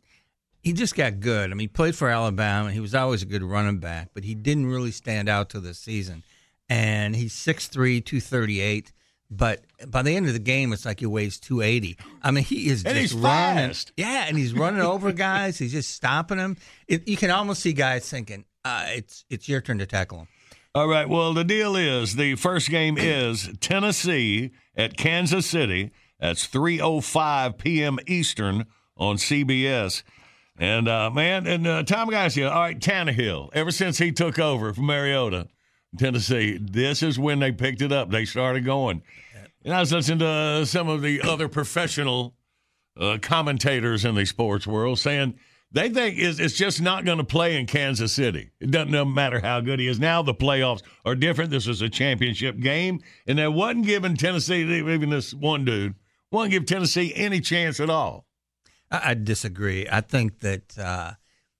He just got good. I mean, he played for Alabama. He was always a good running back, but he didn't really stand out to this season. And he's 6'3", 238. But by the end of the game, it's like he weighs 280. I mean, he is And just running. fast. Yeah, and he's running over guys. He's just stopping them. You can almost see guys thinking, uh, it's it's your turn to tackle him. All right. Well, the deal is the first game is Tennessee at Kansas City. That's 3:05 p.m. Eastern on CBS. And uh, man, and uh, Tom guys here. All right, Tannehill. Ever since he took over from Mariota, Tennessee, this is when they picked it up. They started going. And I was listening to some of the other professional uh, commentators in the sports world saying they think it's, it's just not going to play in Kansas City. It doesn't no matter how good he is. Now the playoffs are different. This was a championship game, and they wasn't giving Tennessee, even this one dude, wasn't give Tennessee any chance at all. I, I disagree. I think that uh,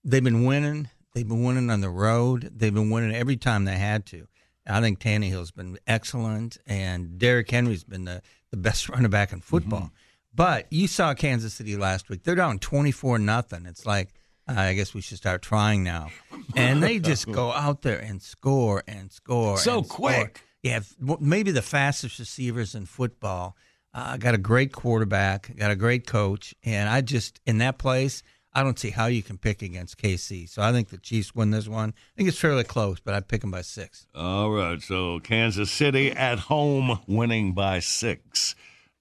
they've been winning. They've been winning on the road. They've been winning every time they had to. I think Tannehill's been excellent, and Derrick Henry's been the, the best running back in football. But you saw Kansas City last week. They're down 24 nothing. It's like, uh, I guess we should start trying now. And they just go out there and score and score. So and quick. You have w- maybe the fastest receivers in football. Uh, got a great quarterback, got a great coach, and I just in that place, I don't see how you can pick against KC. So I think the Chiefs win this one. I think it's fairly close, but I'd pick them by six. All right, so Kansas City at home winning by six.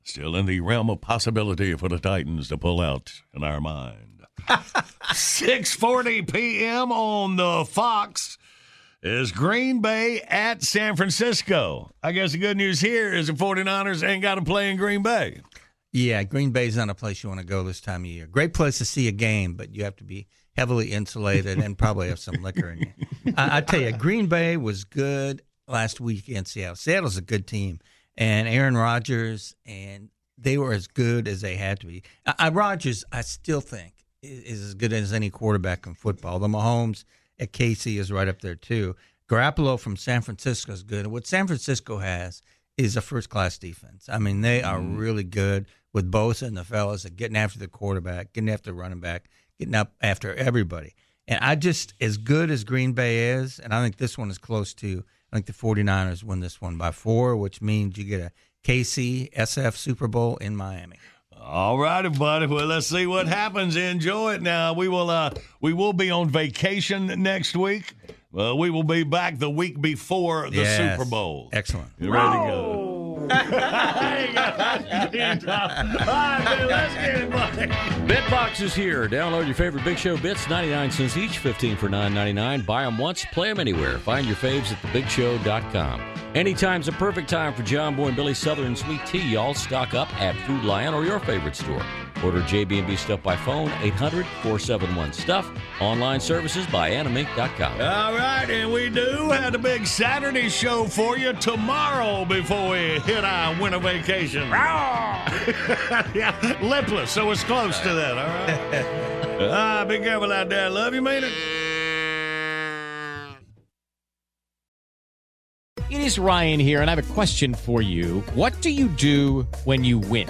Still in the realm of possibility for the Titans to pull out in our mind. 6:40 p.m. on the Fox is Green Bay at San Francisco. I guess the good news here is the 49ers ain't got to play in Green Bay. Yeah, Green Bay's not a place you want to go this time of year. Great place to see a game, but you have to be heavily insulated and probably have some liquor in you. I, I tell you, Green Bay was good last week in Seattle. Seattle's a good team, and Aaron Rodgers, and they were as good as they had to be. I, I, Rodgers, I still think is, is as good as any quarterback in football. The Mahomes at KC is right up there too. Garoppolo from San Francisco is good. What San Francisco has is a first class defense. I mean, they are mm-hmm. really good with Bosa and the fellas at getting after the quarterback, getting after the running back, getting up after everybody. And I just, as good as Green Bay is, and I think this one is close to, I think the 49ers win this one by four, which means you get a KC SF Super Bowl in Miami. All righty, buddy. Well, let's see what happens. Enjoy it now. We will uh we will be on vacation next week. Well, we will be back the week before the Yes. Super Bowl. Excellent. You ready to go? Bitbox is here. Download your favorite Big Show bits, 99 cents each, 15 for 9.99. Buy them once, play them anywhere. Find your faves at thebigshow.com. Anytime's a perfect time for John Boy and Billy Southern Sweet Tea. Y'all stock up at Food Lion or your favorite store. Order JB&B Stuff by phone, 800-471-STUFF. Online services by animink.com. All right, and we do have a big Saturday show for you tomorrow before we hit our winter vacation. yeah, lipless, so it's close to that, all right? ah, be careful out there. Love you, mean it. It is Ryan here, and I have a question for you. What do you do when you win?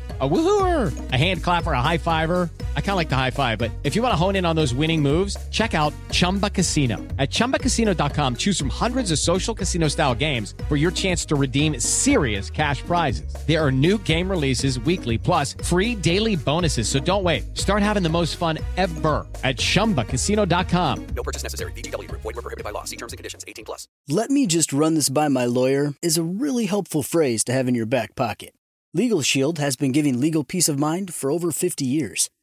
A woohooer, a hand clapper, a high fiver. I kind of like the high five, but if you want to hone in on those winning moves, check out Chumba Casino. At chumbacasino.com, choose from hundreds of social casino style games for your chance to redeem serious cash prizes. There are new game releases weekly, plus free daily bonuses. So don't wait. Start having the most fun ever at chumbacasino.com. No purchase necessary. VGW Group. Void were prohibited by law. See terms and conditions. 18 plus. Let me just run this by my lawyer is a really helpful phrase to have in your back pocket. Legal Shield has been giving legal peace of mind for over 50 years.